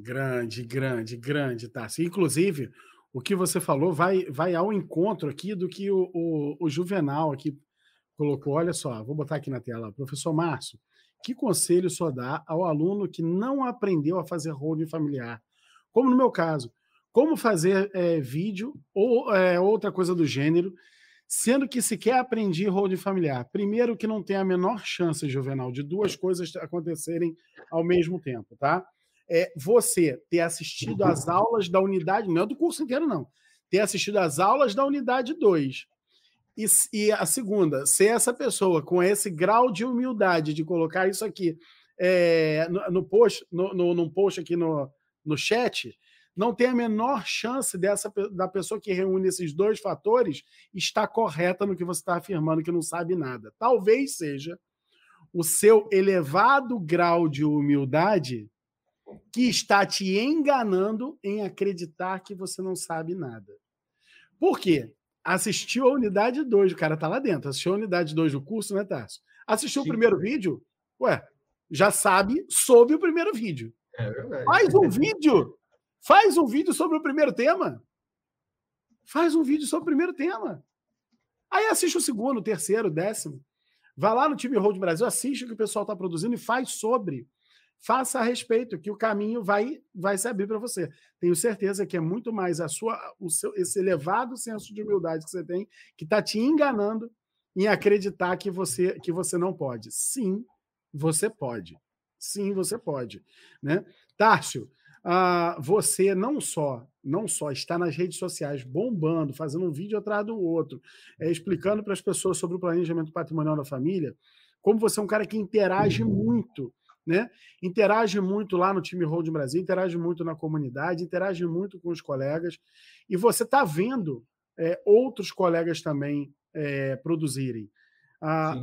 Grande, grande, grande, Tassi. Inclusive, o que você falou vai, vai ao encontro aqui do que o, o, o Juvenal aqui colocou. Olha só, vou botar aqui na tela. Professor Márcio, que conselho só dá ao aluno que não aprendeu a fazer holding familiar? Como no meu caso, como fazer é, vídeo ou é, outra coisa do gênero, sendo que sequer aprendi holding familiar? Primeiro, que não tem a menor chance, Juvenal, de duas coisas acontecerem ao mesmo tempo, tá? É você ter assistido às aulas da unidade, não é do curso inteiro, não, ter assistido às aulas da unidade 2. E, e a segunda, ser essa pessoa com esse grau de humildade de colocar isso aqui é, no, no, post, no, no, no post aqui no, no chat, não tem a menor chance dessa da pessoa que reúne esses dois fatores estar correta no que você está afirmando que não sabe nada. Talvez seja o seu elevado grau de humildade que está te enganando em acreditar que você não sabe nada. Por quê? Assistiu a unidade 2, o cara tá lá dentro, assistiu a unidade 2 do curso, né, Tarso? Assistiu Sim. o primeiro vídeo? Ué, já sabe sobre o primeiro vídeo. É verdade. Faz um vídeo! Faz um vídeo sobre o primeiro tema. Faz um vídeo sobre o primeiro tema. Aí assiste o segundo, o terceiro, o décimo. Vai lá no time Road Brasil, assiste o que o pessoal está produzindo e faz sobre faça a respeito, que o caminho vai, vai se abrir para você. Tenho certeza que é muito mais a sua, o seu, esse elevado senso de humildade que você tem que está te enganando em acreditar que você, que você não pode. Sim, você pode. Sim, você pode. Né? Tárcio, uh, você não só não só está nas redes sociais bombando, fazendo um vídeo atrás do outro, é, explicando para as pessoas sobre o planejamento patrimonial da família, como você é um cara que interage muito né? Interage muito lá no time Road Brasil, interage muito na comunidade, interage muito com os colegas, e você está vendo é, outros colegas também é, produzirem. Ah,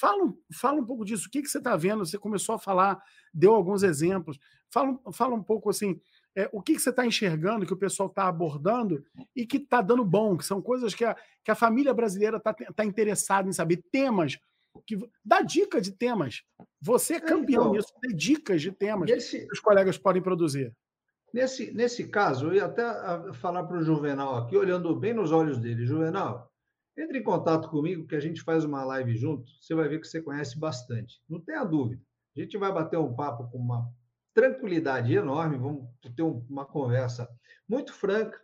fala, fala um pouco disso. O que, que você está vendo? Você começou a falar, deu alguns exemplos. Fala, fala um pouco assim. É, o que, que você está enxergando, que o pessoal está abordando e que está dando bom, que são coisas que a, que a família brasileira está tá interessada em saber, temas que dá dica de temas. Você é, é campeão então, nisso, dê dicas de temas nesse, que os colegas podem produzir. Nesse, nesse caso, eu ia até ah, falar para o Juvenal aqui, olhando bem nos olhos dele. Juvenal, entre em contato comigo, que a gente faz uma live junto. Você vai ver que você conhece bastante. Não tenha dúvida. A gente vai bater um papo com uma tranquilidade enorme, vamos ter uma conversa muito franca,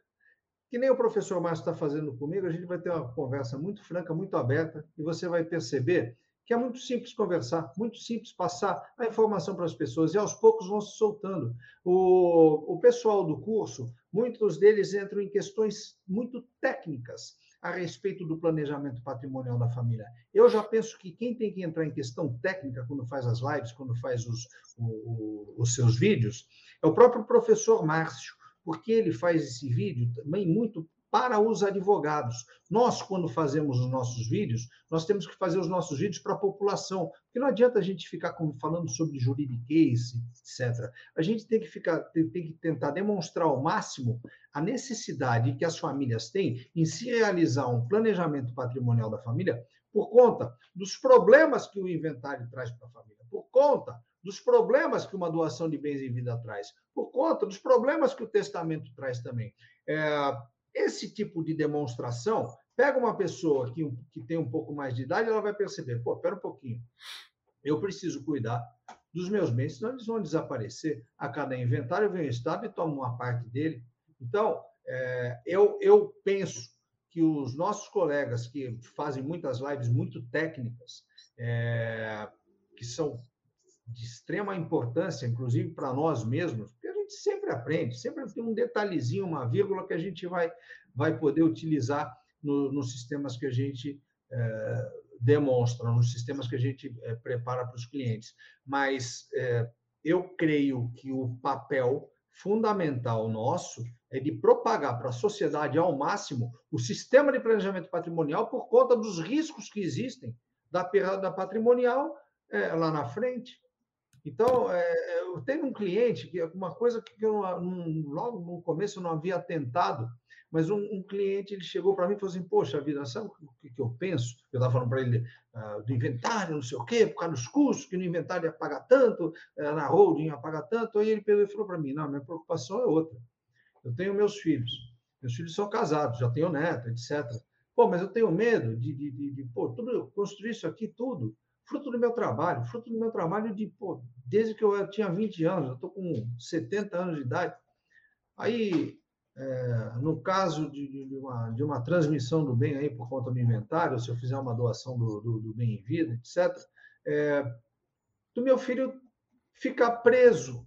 que nem o professor Márcio está fazendo comigo, a gente vai ter uma conversa muito franca, muito aberta, e você vai perceber que é muito simples conversar, muito simples passar a informação para as pessoas, e aos poucos vão se soltando. O, o pessoal do curso, muitos deles entram em questões muito técnicas a respeito do planejamento patrimonial da família. Eu já penso que quem tem que entrar em questão técnica quando faz as lives, quando faz os, o, os seus vídeos, é o próprio professor Márcio, porque ele faz esse vídeo também muito para os advogados. Nós, quando fazemos os nossos vídeos, nós temos que fazer os nossos vídeos para a população, porque não adianta a gente ficar falando sobre juridiquês, etc. A gente tem que ficar, tem, tem, que tentar demonstrar ao máximo a necessidade que as famílias têm em se realizar um planejamento patrimonial da família por conta dos problemas que o inventário traz para a família, por conta dos problemas que uma doação de bens em vida traz, por conta dos problemas que o testamento traz também. É, esse tipo de demonstração, pega uma pessoa que, que tem um pouco mais de idade, ela vai perceber, pô, espera um pouquinho, eu preciso cuidar dos meus bens, senão eles vão desaparecer. A cada inventário vem o Estado e toma uma parte dele. Então, é, eu, eu penso que os nossos colegas que fazem muitas lives muito técnicas, é, que são de extrema importância, inclusive para nós mesmos, porque a gente sempre aprende, sempre tem um detalhezinho, uma vírgula que a gente vai, vai poder utilizar no, nos sistemas que a gente é, demonstra, nos sistemas que a gente é, prepara para os clientes. Mas é, eu creio que o papel fundamental nosso é de propagar para a sociedade ao máximo o sistema de planejamento patrimonial por conta dos riscos que existem da perda patrimonial é, lá na frente. Então, é, é, eu tenho um cliente que uma coisa que eu logo no começo eu não havia tentado, mas um, um cliente ele chegou para mim e falou assim: Poxa vida, sabe o que, que eu penso? Eu estava falando para ele uh, do inventário, não sei o quê, por causa dos custos, que no inventário ia pagar tanto, uh, na holding ia pagar tanto. Aí ele pegou e falou para mim: Não, minha preocupação é outra. Eu tenho meus filhos, meus filhos são casados, já tenho neto, etc. Pô, mas eu tenho medo de, de, de, de pô, tudo, construir isso aqui tudo fruto do meu trabalho, fruto do meu trabalho de, pô, desde que eu tinha 20 anos, eu estou com 70 anos de idade. Aí, é, no caso de, de, uma, de uma transmissão do bem aí por conta do inventário, se eu fizer uma doação do, do, do bem em vida, etc., é, do meu filho ficar preso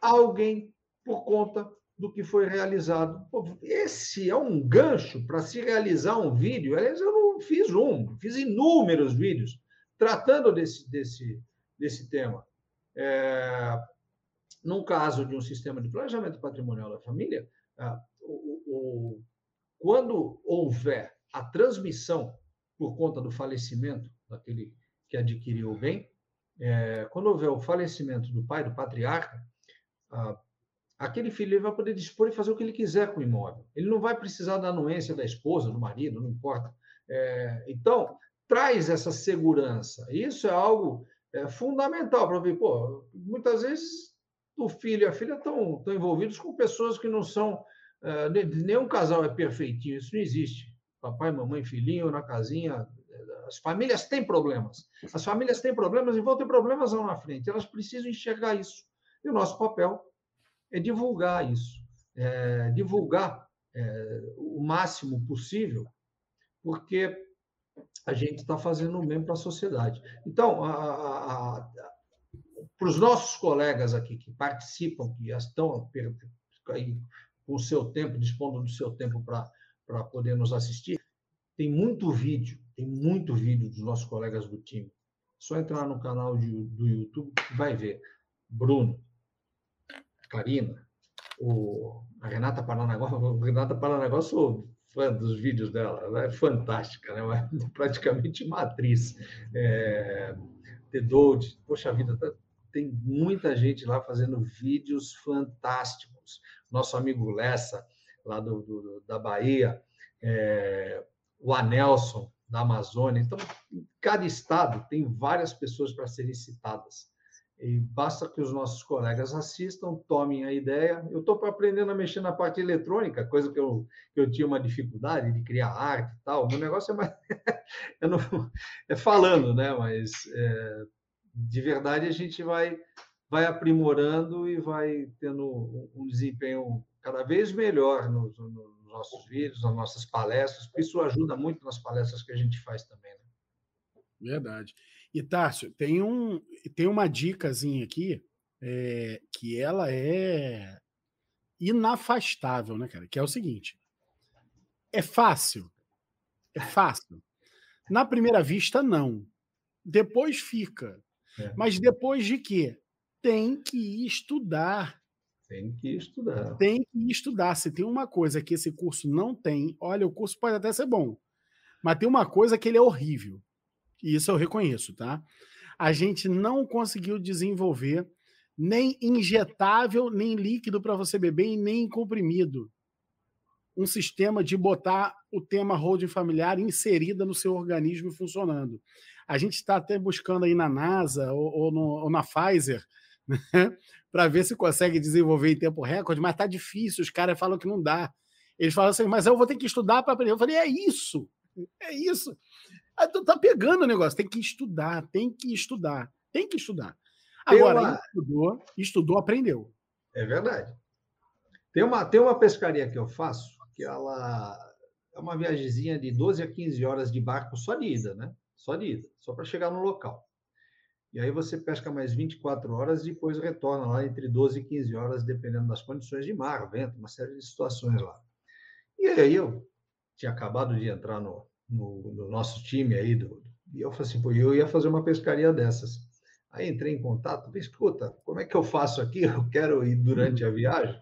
a alguém por conta do que foi realizado. Pô, esse é um gancho para se realizar um vídeo. Aliás, eu não fiz um, fiz inúmeros vídeos tratando desse, desse, desse tema. É, num caso de um sistema de planejamento patrimonial da família, o, o, quando houver a transmissão por conta do falecimento daquele que adquiriu o bem, é, quando houver o falecimento do pai, do patriarca, aquele filho vai poder dispor e fazer o que ele quiser com o imóvel. Ele não vai precisar da anuência da esposa, do marido, não importa. É, então, traz essa segurança. Isso é algo é, fundamental para ver. Pô, muitas vezes o filho e a filha estão, envolvidos com pessoas que não são. É, nenhum casal é perfeitinho, isso não existe. Papai, mamãe, filhinho na casinha. As famílias têm problemas. As famílias têm problemas e vão ter problemas lá na frente. Elas precisam enxergar isso. E o nosso papel é divulgar isso, é, divulgar é, o máximo possível, porque a gente está fazendo o mesmo para a sociedade. Então, para os nossos colegas aqui que participam, que estão aí com o seu tempo, dispondo do seu tempo para poder nos assistir, tem muito vídeo, tem muito vídeo dos nossos colegas do time. Só entrar no canal de, do YouTube vai ver. Bruno, Karina, o, a Renata Paranagua, a Renata Paranagua sou fã dos vídeos dela, ela é fantástica, né? Ela é praticamente uma atriz. É, The Dold, poxa vida, tá, tem muita gente lá fazendo vídeos fantásticos. Nosso amigo Lessa, lá do, do da Bahia, é, o Anelson, da Amazônia. Então, cada estado tem várias pessoas para serem citadas. E basta que os nossos colegas assistam, tomem a ideia. Eu estou aprendendo a mexer na parte eletrônica, coisa que eu, que eu tinha uma dificuldade de criar arte e tal. O negócio é mais. não... é falando, né? Mas é... de verdade a gente vai, vai aprimorando e vai tendo um desempenho cada vez melhor nos, nos nossos vídeos, nas nossas palestras, isso ajuda muito nas palestras que a gente faz também. Né? Verdade. E, Tárcio, tem, um, tem uma dicasinha aqui é, que ela é inafastável, né, cara? Que é o seguinte: é fácil. É fácil. Na primeira vista, não. Depois fica. É. Mas depois de quê? Tem que estudar. Tem que estudar. Tem que estudar. Se tem uma coisa que esse curso não tem, olha, o curso pode até ser bom, mas tem uma coisa que ele é horrível e isso eu reconheço, tá? A gente não conseguiu desenvolver nem injetável, nem líquido para você beber e nem comprimido. Um sistema de botar o tema holding familiar inserida no seu organismo funcionando. A gente está até buscando aí na NASA ou, ou, no, ou na Pfizer né? para ver se consegue desenvolver em tempo recorde, mas tá difícil. Os caras falam que não dá. Eles falam assim, mas eu vou ter que estudar para aprender. Eu falei, é isso, é isso. Aí tu tá pegando o negócio, tem que estudar, tem que estudar, tem que estudar. Agora, uma... estudou, estudou, aprendeu. É verdade. Tem uma, tem uma pescaria que eu faço, que ela é uma viagemzinha de 12 a 15 horas de barco só de ida, né? Só de ida, só para chegar no local. E aí você pesca mais 24 horas e depois retorna lá entre 12 e 15 horas, dependendo das condições de mar, vento, uma série de situações lá. E aí eu tinha acabado de entrar no, no, no nosso time aí, do, e eu falei assim, pô, eu ia fazer uma pescaria dessas. Aí entrei em contato, falei, escuta, como é que eu faço aqui? Eu quero ir durante a viagem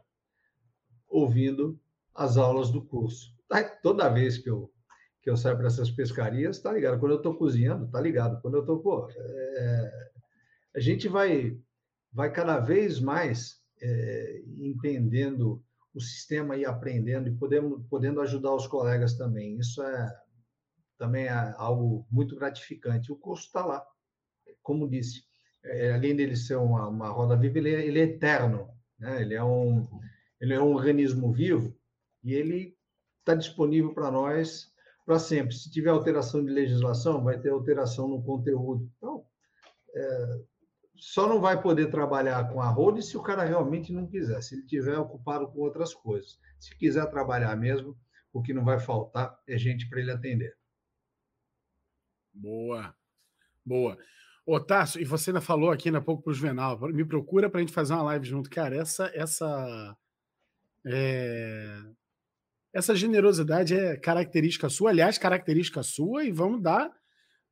ouvindo as aulas do curso. Tá, toda vez que eu, que eu saio para essas pescarias, tá ligado? Quando eu estou cozinhando, tá ligado? Quando eu estou, pô, é, a gente vai, vai cada vez mais é, entendendo o sistema e aprendendo e podendo, podendo ajudar os colegas também. Isso é, também é algo muito gratificante. O curso está lá, como disse, é, além dele ser uma, uma roda viva, ele é, ele é eterno, né? ele, é um, ele é um organismo vivo e ele está disponível para nós para sempre. Se tiver alteração de legislação, vai ter alteração no conteúdo. Então, é, só não vai poder trabalhar com a roda se o cara realmente não quiser, se ele tiver ocupado com outras coisas. Se quiser trabalhar mesmo, o que não vai faltar é gente para ele atender. Boa, boa. Ô, Tarso, e você ainda falou aqui há pouco para o Juvenal, me procura para a gente fazer uma live junto. Cara, essa essa é... essa generosidade é característica sua, aliás, característica sua, e vamos dar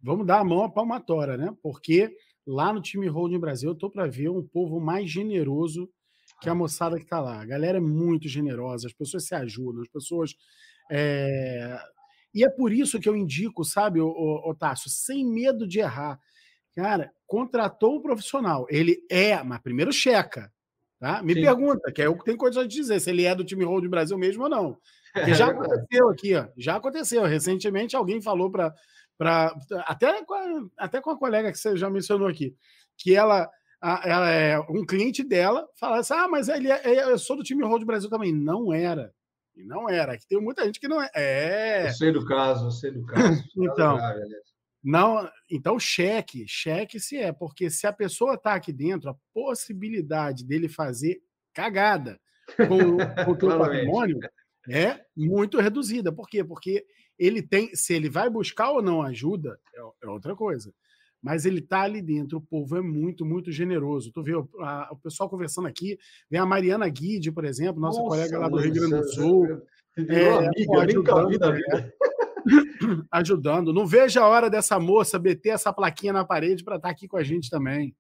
vamos dar a mão à palmatória, né? Porque lá no time Holding Brasil eu tô para ver um povo mais generoso que a moçada que está lá. A galera é muito generosa, as pessoas se ajudam, as pessoas é, e é por isso que eu indico, sabe, o, Tássio, sem medo de errar. Cara, contratou um profissional. Ele é, mas primeiro checa. Tá? Me Sim. pergunta, que é eu que tenho condições de dizer se ele é do time Roll Brasil mesmo ou não. Porque já aconteceu aqui, ó, já aconteceu. Recentemente alguém falou para. Até, com a, até com a colega que você já mencionou aqui, que ela, ela é um cliente dela, fala assim: ah, mas ele é, é eu sou do time Roll Brasil também. Não era. E não era. Que tem muita gente que não é. É. Eu sei do caso, eu sei do caso. então, grave, não, então cheque, cheque se é, porque se a pessoa está aqui dentro, a possibilidade dele fazer cagada com, com o teu patrimônio é muito reduzida. Por quê? Porque ele tem, se ele vai buscar ou não ajuda, é, é outra coisa mas ele está ali dentro. O povo é muito, muito generoso. Tu vê o, a, o pessoal conversando aqui, vem a Mariana Guide, por exemplo, nossa, nossa colega lá do Rio Grande do Sul. É, amiga, ajudando, né? ajudando. Não vejo a hora dessa moça meter essa plaquinha na parede para estar tá aqui com a gente também.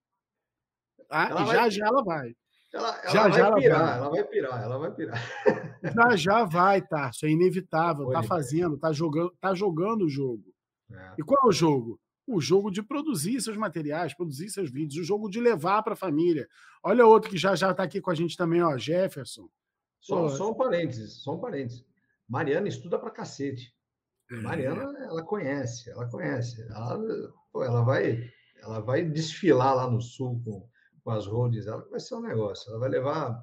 Ah, já vai... já ela vai. Ela, ela já, vai já pirar, ela vai. ela vai pirar, ela vai pirar. Já já vai, Tarso, é inevitável, tá fazendo, tá jogando, tá jogando o jogo. É. E qual é o jogo? O jogo de produzir seus materiais, produzir seus vídeos, o jogo de levar para a família. Olha outro que já já está aqui com a gente também, ó, Jefferson. Só, só um parênteses, só um parênteses. Mariana estuda para cacete. A Mariana, ela conhece, ela conhece. Ela, pô, ela vai ela vai desfilar lá no sul com, com as roads, ela vai ser um negócio. Ela vai levar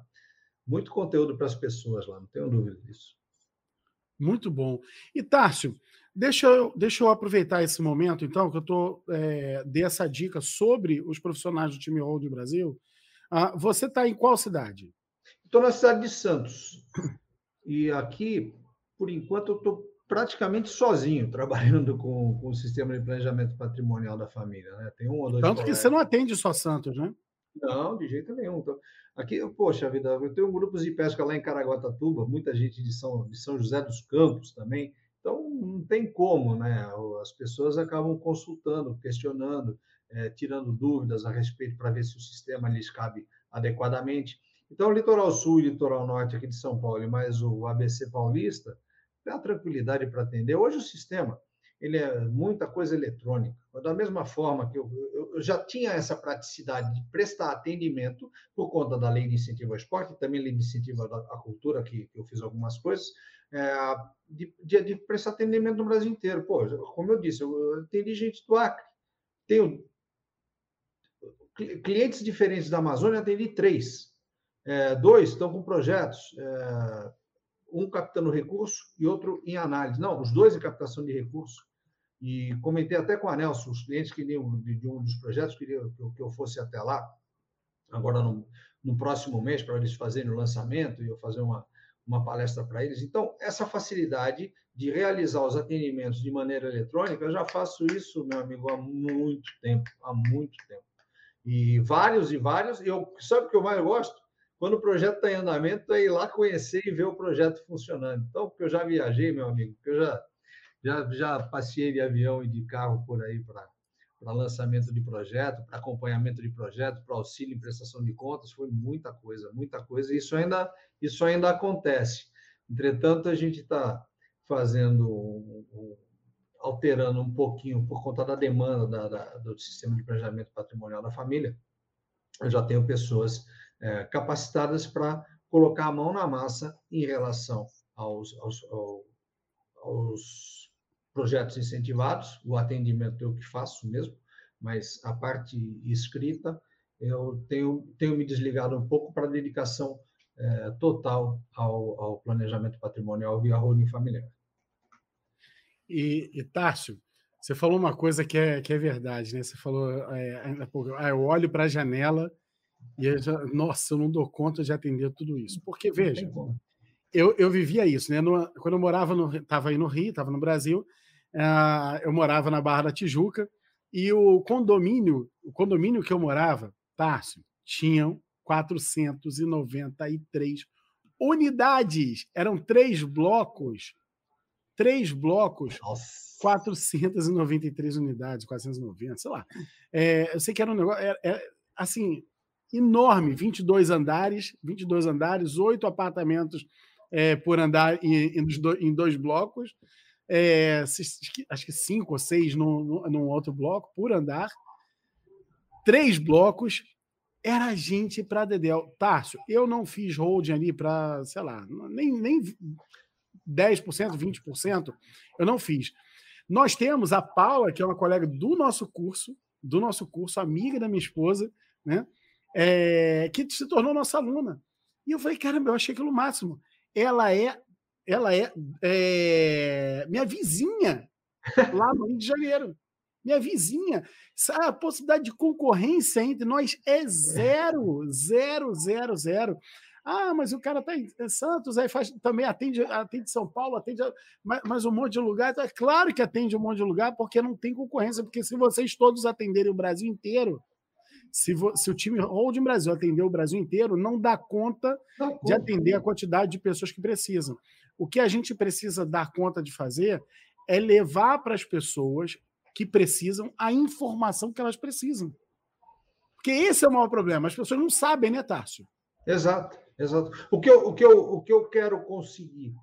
muito conteúdo para as pessoas lá, não tenho dúvida disso. Muito bom. E, Tárcio, deixa eu, deixa eu aproveitar esse momento, então, que eu tô, é, dei essa dica sobre os profissionais do time Road Brasil. Ah, você está em qual cidade? Estou na cidade de Santos. E aqui, por enquanto, eu estou praticamente sozinho trabalhando com, com o sistema de planejamento patrimonial da família. Né? Tem um ou dois Tanto que você não atende só Santos, né? Não, de jeito nenhum. Então, aqui, poxa vida, eu tenho grupos de pesca lá em Caraguatatuba, muita gente de São, de São José dos Campos também. Não tem como, né? As pessoas acabam consultando, questionando, é, tirando dúvidas a respeito para ver se o sistema lhes cabe adequadamente. Então, o Litoral Sul e Litoral Norte aqui de São Paulo, mais o ABC Paulista, tem a tranquilidade para atender. Hoje o sistema ele é muita coisa eletrônica. Da mesma forma que eu, eu, já tinha essa praticidade de prestar atendimento por conta da lei de incentivo ao esporte, e também lei de incentivo à cultura, que, eu fiz algumas coisas, é, de, de, de, prestar atendimento no Brasil inteiro. Pô, como eu disse, eu atendi gente do Acre, tenho clientes diferentes da Amazônia, atendi três. É, dois estão com projetos. É, um captando recurso e outro em análise. Não, os dois em captação de recurso. E comentei até com a Nelson, os clientes queriam, de um dos projetos, queriam que que eu fosse até lá, agora no, no próximo mês, para eles fazerem o lançamento e eu fazer uma, uma palestra para eles. Então, essa facilidade de realizar os atendimentos de maneira eletrônica, eu já faço isso, meu amigo, há muito tempo, há muito tempo. E vários e vários, e eu, sabe o que eu mais gosto? Quando o projeto está em andamento, é ir lá conhecer e ver o projeto funcionando. Então, porque eu já viajei, meu amigo, porque eu já, já, já passei de avião e de carro por aí para lançamento de projeto, para acompanhamento de projeto, para auxílio em prestação de contas, foi muita coisa, muita coisa. E isso ainda, isso ainda acontece. Entretanto, a gente está fazendo, alterando um pouquinho por conta da demanda da, da, do sistema de planejamento patrimonial da família. Eu já tenho pessoas é, capacitadas para colocar a mão na massa em relação aos, aos, aos, projetos incentivados. O atendimento eu que faço mesmo, mas a parte escrita eu tenho, tenho me desligado um pouco para dedicação é, total ao, ao, planejamento patrimonial via holding familiar. E, e Tárcio, você falou uma coisa que é, que é verdade, né? Você falou, é, ah, eu olho para a janela e eu já, nossa, eu não dou conta de atender tudo isso. Porque, veja, eu, eu vivia isso, né? No, quando eu morava no. Estava aí no Rio, estava no Brasil, uh, eu morava na Barra da Tijuca, e o condomínio, o condomínio que eu morava, Tárcio, tinham 493 unidades. Eram três blocos. Três blocos. Nossa. 493 unidades, 490, sei lá. É, eu sei que era um negócio. É, é, assim, enorme, 22 andares, 22 andares, oito apartamentos é, por andar em, em, dois blocos, é, acho que cinco ou seis num, num outro bloco por andar, três blocos, era gente para Dedéu. Tárcio, eu não fiz holding ali para, sei lá, nem, nem 10%, 20%, eu não fiz. Nós temos a Paula, que é uma colega do nosso curso, do nosso curso, amiga da minha esposa, né? É, que se tornou nossa aluna. E eu falei, caramba, eu achei aquilo máximo. Ela é, ela é, é minha vizinha lá no Rio de Janeiro. Minha vizinha. A possibilidade de concorrência entre nós é zero, zero, zero, zero. Ah, mas o cara está em Santos, aí faz, também atende, atende São Paulo, atende mais, um monte de lugar. É claro que atende um monte de lugar, porque não tem concorrência, porque se vocês todos atenderem o Brasil inteiro, se, se o time Holding Brasil atender o Brasil inteiro, não dá conta de atender a quantidade de pessoas que precisam. O que a gente precisa dar conta de fazer é levar para as pessoas que precisam a informação que elas precisam. Porque esse é o maior problema. As pessoas não sabem, né, Tárcio? Exato, exato. O que eu, o que eu, o que eu quero conseguir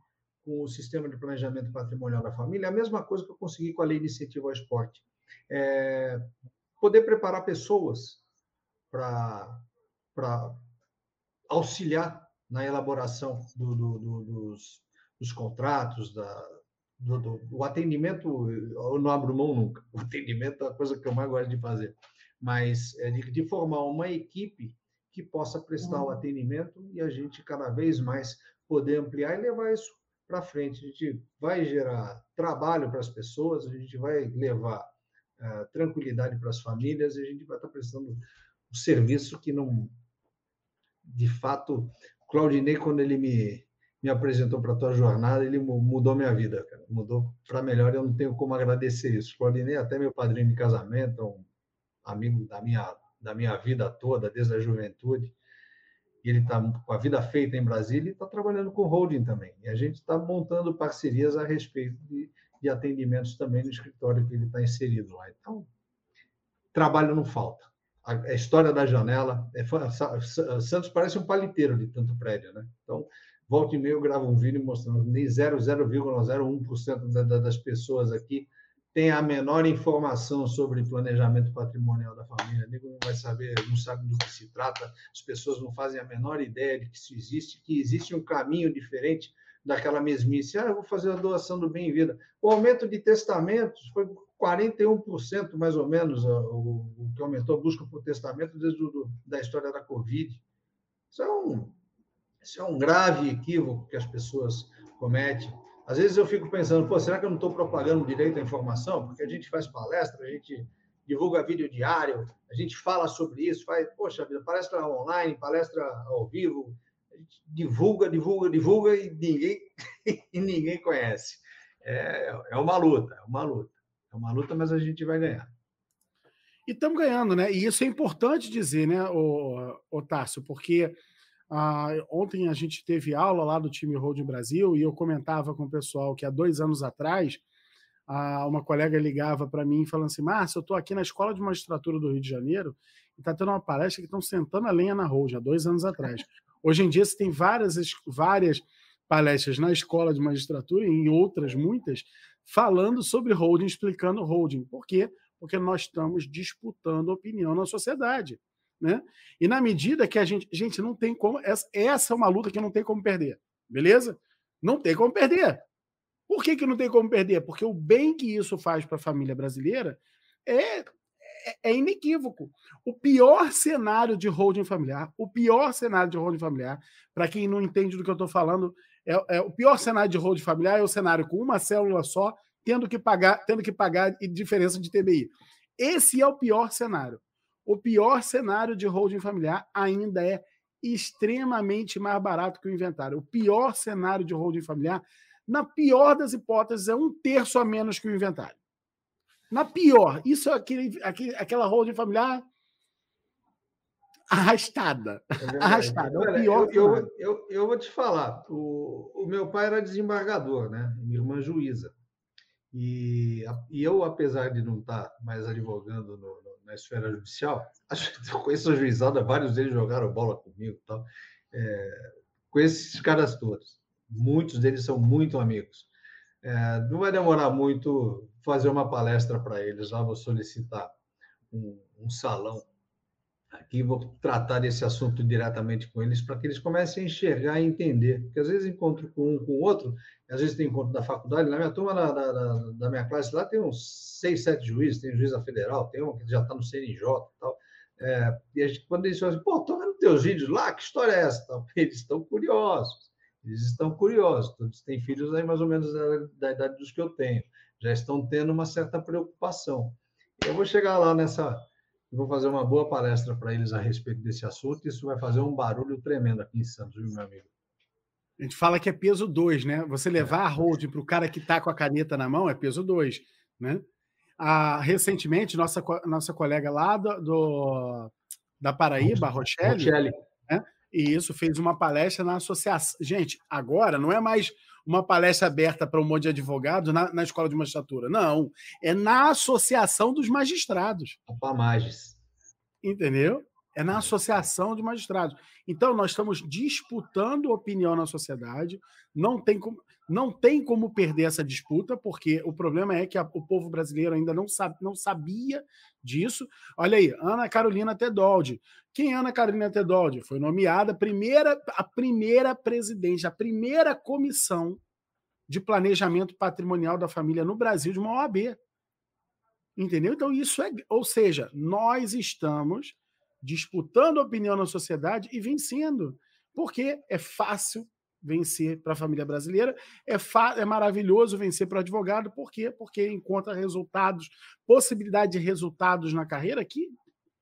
com o sistema de planejamento patrimonial da família é a mesma coisa que eu consegui com a lei de incentivo ao esporte. É poder preparar pessoas para auxiliar na elaboração do, do, do, dos, dos, contratos, da, do, atendimento, eu não abro mão nunca. O atendimento é a coisa que eu mais gosto de fazer. Mas é de, de formar uma equipe que possa prestar o uhum. atendimento e a gente cada vez mais poder ampliar e levar isso para frente. A gente vai gerar trabalho para as pessoas, a gente vai levar uh, tranquilidade para as famílias e a gente vai estar tá prestando um serviço que não. De fato, Claudinei, quando ele me, me apresentou para a tua jornada, ele mudou minha vida, cara. mudou para melhor. Eu não tenho como agradecer isso. Claudinei, até meu padrinho de casamento, é um amigo da minha, da minha vida toda, desde a juventude ele está com a vida feita em Brasília e está trabalhando com holding também. E a gente está montando parcerias a respeito de, de, atendimentos também no escritório que ele está inserido lá. Então, trabalho não falta. A, a história da janela, é, Santos parece um paliteiro de tanto prédio, né? Então, volta e meio eu gravo um vídeo mostrando nem 0,01% das pessoas aqui tem a menor informação sobre planejamento patrimonial da família, nego não vai saber, não sabe do que se trata, as pessoas não fazem a menor ideia de que isso existe, que existe um caminho diferente daquela mesmice. Ah, eu vou fazer a doação do bem-vida. O aumento de testamentos foi 41% mais ou menos o, o, que aumentou a busca por testamento desde o, da história da Covid. Isso é um, isso é um grave equívoco que as pessoas cometem. Às vezes eu fico pensando, pô, será que eu não estou propagando direito à informação? Porque a gente faz palestra, a gente divulga vídeo diário, a gente fala sobre isso, faz, poxa vida, palestra online, palestra ao vivo, a gente divulga, divulga, divulga e ninguém, e ninguém conhece. É, é uma luta, é uma luta. É uma luta, mas a gente vai ganhar. E estamos ganhando, né? E isso é importante dizer, né, o, o Tássio, porque ah, ontem a gente teve aula lá do time Road Brasil e eu comentava com o pessoal que há dois anos atrás ah, uma colega ligava para mim falando assim: Márcio, eu estou aqui na Escola de Magistratura do Rio de Janeiro e está tendo uma palestra que estão sentando a lenha na Road há dois anos atrás. Hoje em dia você tem várias, várias palestras na Escola de Magistratura e em outras muitas falando sobre holding, explicando holding. Por quê? Porque nós estamos disputando opinião na sociedade. Né? E na medida que a gente. Gente, não tem como. Essa, essa é uma luta que não tem como perder. Beleza? Não tem como perder. Por que, que não tem como perder? Porque o bem que isso faz para a família brasileira é, é, é inequívoco. O pior cenário de holding familiar, o pior cenário de holding familiar, para quem não entende do que eu estou falando, é, é, o pior cenário de holding familiar é o cenário com uma célula só, tendo que pagar, tendo que pagar diferença de TBI. Esse é o pior cenário o pior cenário de holding familiar ainda é extremamente mais barato que o inventário. O pior cenário de holding familiar, na pior das hipóteses, é um terço a menos que o inventário. Na pior, isso é aquele, aquele, aquela holding familiar arrastada. É arrastada. É pior eu, eu, eu, eu, vou te falar, o, o meu pai era desembargador, né? Minha irmã juíza. E, e eu, apesar de não estar mais advogando no, no, na esfera judicial, acho que eu conheço a juizada, vários deles jogaram bola comigo tal. É, conheço esses caras todos. Muitos deles são muito amigos. É, não vai demorar muito fazer uma palestra para eles lá, vou solicitar um, um salão aqui, vou tratar desse assunto diretamente com eles para que eles comecem a enxergar e entender. Porque às vezes encontro com um com o outro, às vezes tem encontro da faculdade, na minha turma, da, da, da minha classe lá, tem uns seis, sete juízes, tem juiz da federal, tem um que já está no CNJ e tal. É, e a gente, quando eles falam assim, pô, estou vendo teus vídeos lá, que história é essa? Eles estão curiosos, eles estão curiosos, todos têm filhos aí mais ou menos da, da idade dos que eu tenho, já estão tendo uma certa preocupação. Eu vou chegar lá nessa, vou fazer uma boa palestra para eles a respeito desse assunto, isso vai fazer um barulho tremendo aqui em Santos, viu, meu amigo? A gente fala que é peso 2, né? Você levar a hold para o cara que está com a caneta na mão é peso 2, né? Ah, recentemente, nossa, nossa colega lá do, do da Paraíba, Rochelle, Rochelle. Né? E isso fez uma palestra na associação. Gente, agora não é mais uma palestra aberta para um monte de advogados na, na escola de magistratura. Não, é na Associação dos Magistrados. A PAMAGES. Entendeu? É na associação de magistrados. Então, nós estamos disputando opinião na sociedade, não tem como, não tem como perder essa disputa, porque o problema é que a, o povo brasileiro ainda não, sabe, não sabia disso. Olha aí, Ana Carolina Tedoldi. Quem é Ana Carolina Tedoldi? Foi nomeada primeira, a primeira presidente, a primeira comissão de planejamento patrimonial da família no Brasil de uma OAB. Entendeu? Então, isso é. Ou seja, nós estamos disputando opinião na sociedade e vencendo. Porque é fácil vencer para a família brasileira, é, é maravilhoso vencer para o advogado, por quê? Porque encontra resultados, possibilidade de resultados na carreira que,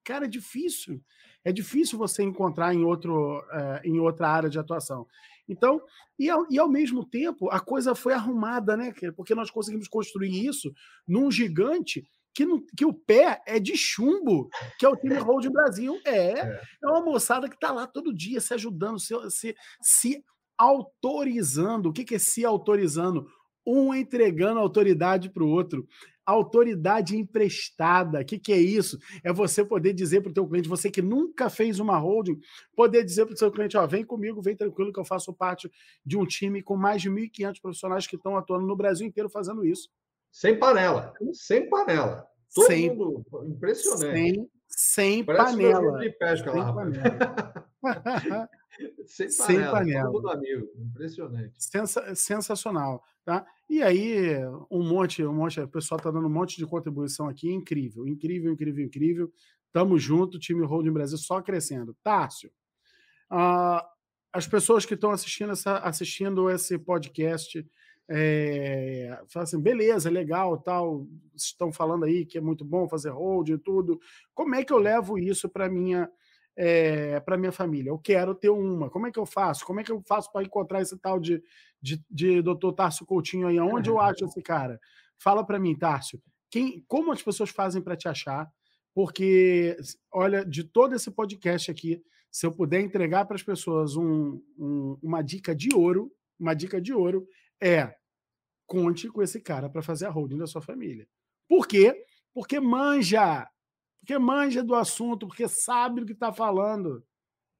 cara, é difícil. É difícil você encontrar em, outro, é, em outra área de atuação. Então, e ao, e ao, mesmo tempo, a coisa foi arrumada, né? Porque nós conseguimos construir isso num gigante que, no, que o pé é de chumbo, que é o time Road Brasil. É, é, é uma moçada que está lá todo dia se ajudando, se, se, se autorizando. O que, que é se autorizando? Um entregando autoridade para o outro. Autoridade emprestada. O que, que é isso? É você poder dizer para o teu cliente, você que nunca fez uma holding, poder dizer para o seu cliente, ó, vem comigo, vem tranquilo que eu faço parte de um time com mais de 1.500 profissionais que estão atuando no Brasil inteiro fazendo isso. Sem panela, sem panela. Todo sem, mundo impressionante. Sem, sem panela. De pesca sem lá, panela. sem panela. Sem panela. Todo mundo amigo. Impressionante. Sensa, sensacional. Tá? E aí, um monte, um monte, o pessoal está dando um monte de contribuição aqui, incrível, incrível, incrível, incrível. Tamo junto, time Holding Brasil só crescendo. Tárcio, uh, as pessoas que estão assistindo, essa, assistindo esse podcast, é, fala assim, beleza, legal, tal, estão falando aí que é muito bom fazer hold e tudo. Como é que eu levo isso para minha é, para minha família? Eu quero ter uma. Como é que eu faço? Como é que eu faço para encontrar esse tal de, de, de Dr. Tárcio Coutinho aí? Onde eu acho esse cara? Fala para mim, Tárcio. Quem, como as pessoas fazem para te achar? Porque, olha, de todo esse podcast aqui, se eu puder entregar para as pessoas um, um, uma dica de ouro, uma dica de ouro é conte com esse cara para fazer a holding da sua família. Por quê? Porque manja. Porque manja do assunto, porque sabe do que está falando.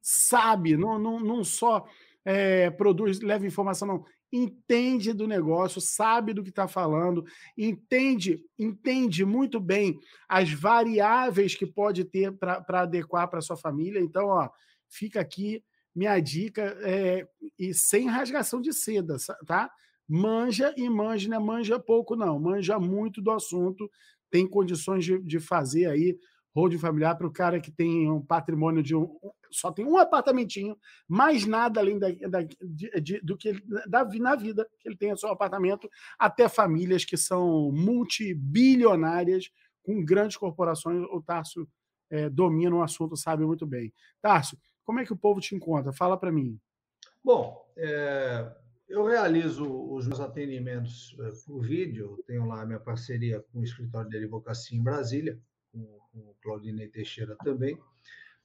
Sabe, não, não, não só é, produz, leva informação, não. Entende do negócio, sabe do que está falando, entende, entende muito bem as variáveis que pode ter para adequar para sua família. Então, ó, fica aqui minha dica é, e sem rasgação de seda, tá? manja e manja, não é manja pouco, não, manja muito do assunto, tem condições de, de fazer aí holding familiar para o cara que tem um patrimônio de um, só tem um apartamentinho, mais nada além da, da de, de, do que da, na vida, que ele tenha só apartamento, até famílias que são multibilionárias, com grandes corporações. O Tarso é, domina o assunto, sabe muito bem. Tarso, como é que o povo te encontra? Fala para mim. Bom, é, eu realizo os meus atendimentos eh, por vídeo, tenho lá a minha parceria com o escritório de advocacia em Brasília, com, o Claudinei Teixeira também.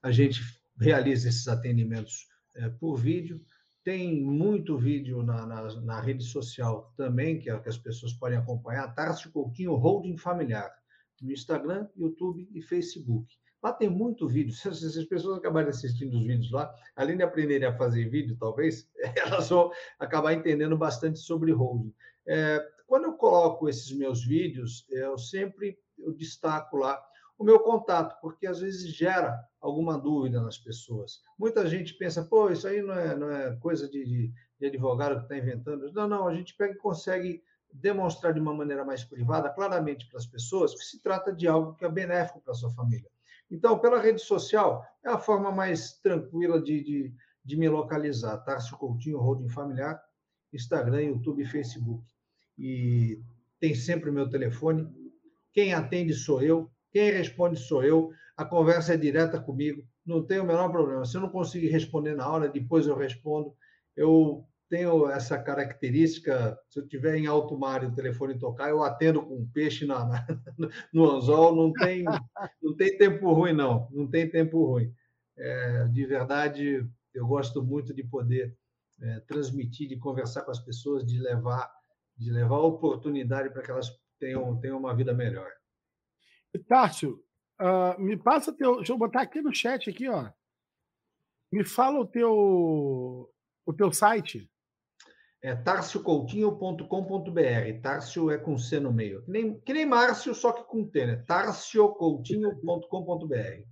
A gente realiza esses atendimentos é, por vídeo. Tem muito vídeo na, na, na, rede social também, que, é, que as pessoas podem acompanhar. Tarso Coutinho Holding Familiar, no Instagram, YouTube e Facebook. Lá tem muito vídeo. Se, as pessoas acabarem assistindo os vídeos lá, além de aprenderem a fazer vídeo, talvez, elas vão acabar entendendo bastante sobre holding. É, quando eu coloco esses meus vídeos, eu sempre eu destaco lá o meu contato, porque às vezes gera alguma dúvida nas pessoas. Muita gente pensa, pô, isso aí não é, não é coisa de, de, de advogado que está inventando. Não, não, a gente pega e consegue demonstrar de uma maneira mais privada, claramente para as pessoas, que se trata de algo que é benéfico para a sua família. Então, pela rede social, é a forma mais tranquila de, de, de me localizar. Tarso Coutinho, Holding Familiar, Instagram, YouTube Facebook. E tem sempre o meu telefone. Quem atende sou eu, quem responde sou eu. A conversa é direta comigo, não tem o menor problema. Se eu não conseguir responder na hora, depois eu respondo. Eu tenho essa característica, se eu estiver em alto mar e o telefone tocar, eu atendo com um peixe na, na, no anzol, não tem, não tem tempo ruim, não, não tem tempo ruim. É, de verdade, eu gosto muito de poder é, transmitir, de conversar com as pessoas, de levar, de levar oportunidade para que elas tenham, tenham uma vida melhor. Tárcio, uh, me passa teu. Deixa eu botar aqui no chat aqui, ó. Me fala o teu o teu site é tarciocoutinho.com.br. Tárcio é com C no meio. Que nem, que nem Márcio, só que com T, né? tarciocoutinho.com.br.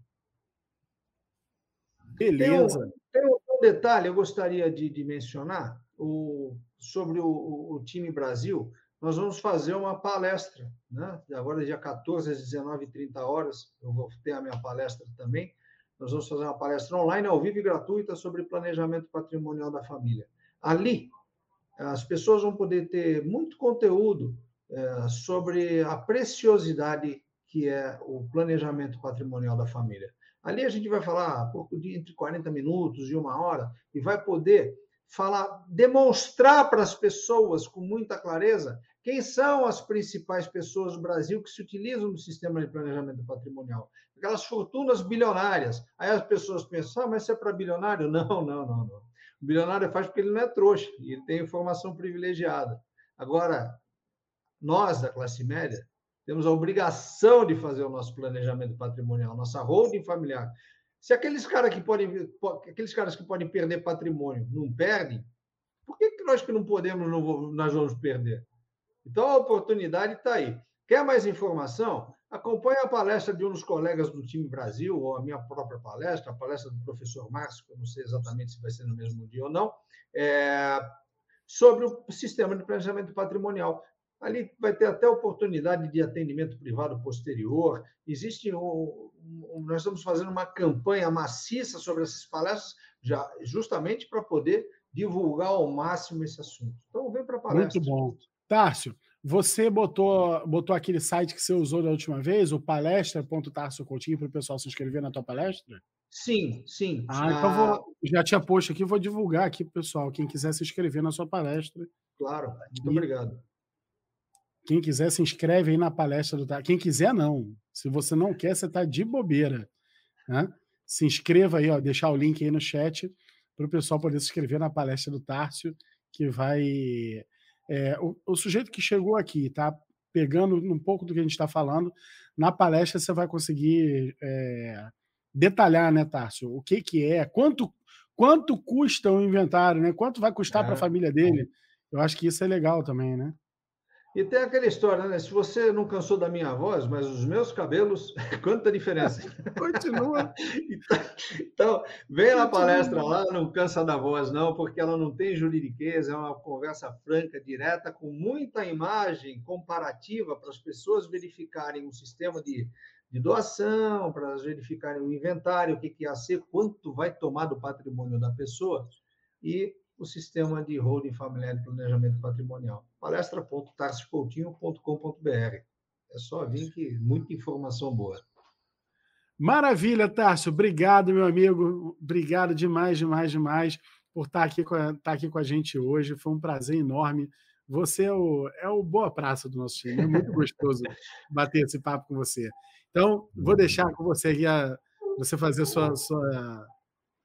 Beleza. Tem um, tem um, detalhe eu gostaria de, de mencionar. O, sobre o, o, o time Brasil, nós vamos fazer uma palestra, né? Agora, dia 14 às 19h30 horas, eu vou ter a minha palestra também. Nós vamos fazer uma palestra online, ao vivo e gratuita, sobre planejamento patrimonial da família. Ali, as pessoas vão poder ter muito conteúdo é, sobre a preciosidade que é o planejamento patrimonial da família. Ali a gente vai falar pouco de entre 40 minutos e uma hora e vai poder falar, demonstrar para as pessoas com muita clareza quem são as principais pessoas do Brasil que se utilizam do sistema de planejamento patrimonial. Aquelas fortunas bilionárias. Aí as pessoas pensam, ah, mas isso é para bilionário? Não, não, não, não. O bilionário faz porque ele não é trouxa e ele tem informação privilegiada. Agora, nós da classe média temos a obrigação de fazer o nosso planejamento patrimonial, nossa holding familiar. Se aqueles caras que podem, aqueles caras que podem perder patrimônio não perdem, por que, que nós que não podemos não, nós vamos perder? Então a oportunidade está aí. Quer mais informação? Acompanhe a palestra de um dos colegas do time Brasil, ou a minha própria palestra, a palestra do professor Márcio, que eu não sei exatamente se vai ser no mesmo dia ou não, é, sobre o sistema de planejamento patrimonial. Ali vai ter até oportunidade de atendimento privado posterior. Existe um, um, nós estamos fazendo uma campanha maciça sobre essas palestras, já justamente para poder divulgar ao máximo esse assunto. Então, vem para a palestra. Muito bom. Tárcio, você botou, botou aquele site que você usou da última vez, o palestra.tarciocoutinho, para o pessoal se inscrever na tua palestra? Sim, sim. Ah, então vou, já tinha posto aqui, vou divulgar aqui para o pessoal, quem quiser se inscrever na sua palestra. Claro, muito e... obrigado. Quem quiser se inscreve aí na palestra do Quem quiser, não. Se você não quer, você está de bobeira. Né? Se inscreva aí, ó, deixar o link aí no chat para o pessoal poder se inscrever na palestra do Tárcio, que vai. É, o, o, sujeito que chegou aqui, tá pegando um pouco do que a gente está falando, na palestra você vai conseguir é, detalhar, né, Tárcio, o que, que é, quanto, quanto custa o inventário, né? Quanto vai custar é, para a família dele. Eu acho que isso é legal também, né? E tem aquela história, né? Se você não cansou da minha voz, mas os meus cabelos, quanta diferença. Continua. então, vem na palestra lá, não cansa da voz, não, porque ela não tem juridiqueza, é uma conversa franca, direta, com muita imagem comparativa para as pessoas verificarem o sistema de, de doação, para elas verificarem o inventário, o que, que ia ser, quanto vai tomar do patrimônio da pessoa. E o sistema de holding familiar de planejamento patrimonial. palestra.tarcicoutinho.com.br. É só vir que muita informação boa. Maravilha, Tarso. Obrigado, meu amigo. Obrigado demais, demais, demais por estar aqui com a, estar aqui com a gente hoje. Foi um prazer enorme. Você é o, é o boa praça do nosso time. É muito gostoso bater esse papo com você. Então, vou deixar com você aqui a, você fazer sua, sua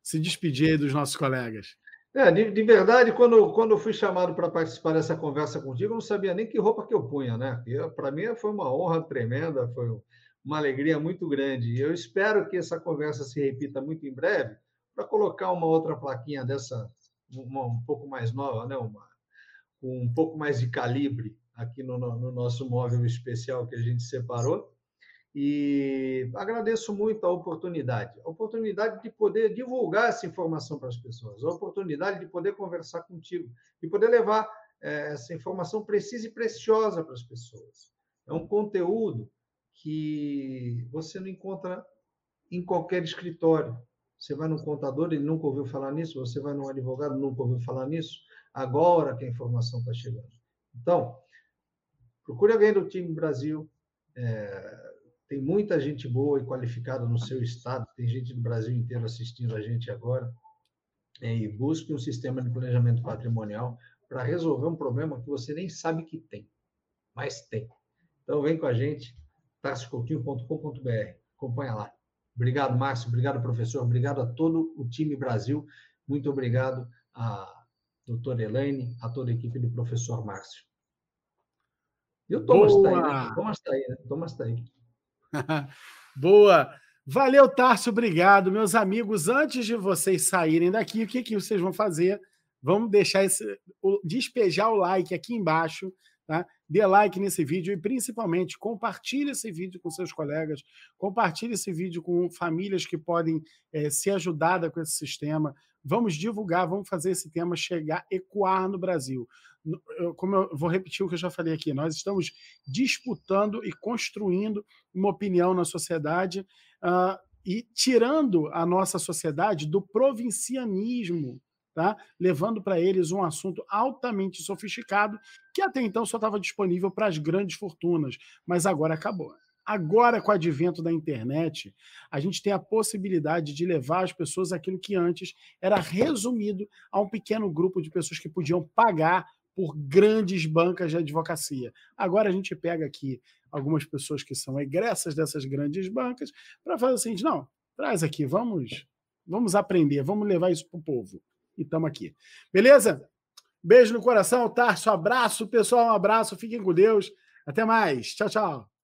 se despedir aí dos nossos colegas. É, de, de, verdade, quando, quando eu fui chamado para participar dessa conversa contigo, eu não sabia nem que roupa que eu punha, né? Para mim foi uma honra tremenda, foi uma alegria muito grande. Eu espero que essa conversa se repita muito em breve, para colocar uma outra plaquinha dessa, uma, um pouco mais nova, né? Uma, um pouco mais de calibre aqui no, no nosso móvel especial que a gente separou. E agradeço muito a oportunidade, a oportunidade de poder divulgar essa informação para as pessoas, a oportunidade de poder conversar contigo, de poder levar é, essa informação precisa e preciosa para as pessoas. É um conteúdo que você não encontra em qualquer escritório. Você vai no contador, ele nunca ouviu falar nisso, você vai num advogado, nunca ouviu falar nisso, agora que a informação está chegando. Então, procure alguém do time Brasil, é, tem muita gente boa e qualificada no seu estado, tem gente do Brasil inteiro assistindo a gente agora. E busque um sistema de planejamento patrimonial para resolver um problema que você nem sabe que tem, mas tem. Então, vem com a gente, tarcicoutinho.com.br. Acompanha lá. Obrigado, Márcio. Obrigado, professor. Obrigado a todo o time Brasil. Muito obrigado a doutora Elaine, a toda a equipe do professor Márcio. E o Thomas está aí, né? Thomas está aí, né? Thomas está aí. Boa! Valeu, Tarso, obrigado. Meus amigos, antes de vocês saírem daqui, o que, que vocês vão fazer? Vamos deixar esse. despejar o like aqui embaixo, tá? Dê like nesse vídeo e principalmente compartilhe esse vídeo com seus colegas, compartilhe esse vídeo com famílias que podem é, ser ajudadas com esse sistema. Vamos divulgar, vamos fazer esse tema chegar, ecoar no Brasil. Como eu vou repetir o que eu já falei aqui, nós estamos disputando e construindo uma opinião na sociedade uh, e tirando a nossa sociedade do provincianismo, tá? levando para eles um assunto altamente sofisticado que até então só estava disponível para as grandes fortunas, mas agora acabou. Agora, com o advento da internet, a gente tem a possibilidade de levar as pessoas aquilo que antes era resumido a um pequeno grupo de pessoas que podiam pagar por grandes bancas de advocacia. Agora a gente pega aqui algumas pessoas que são egressas dessas grandes bancas para fazer o seguinte: não, traz aqui, vamos, vamos aprender, vamos levar isso para o povo. E estamos aqui. Beleza? Beijo no coração, Tarso. Abraço, pessoal. Um abraço. Fiquem com Deus. Até mais. Tchau, tchau.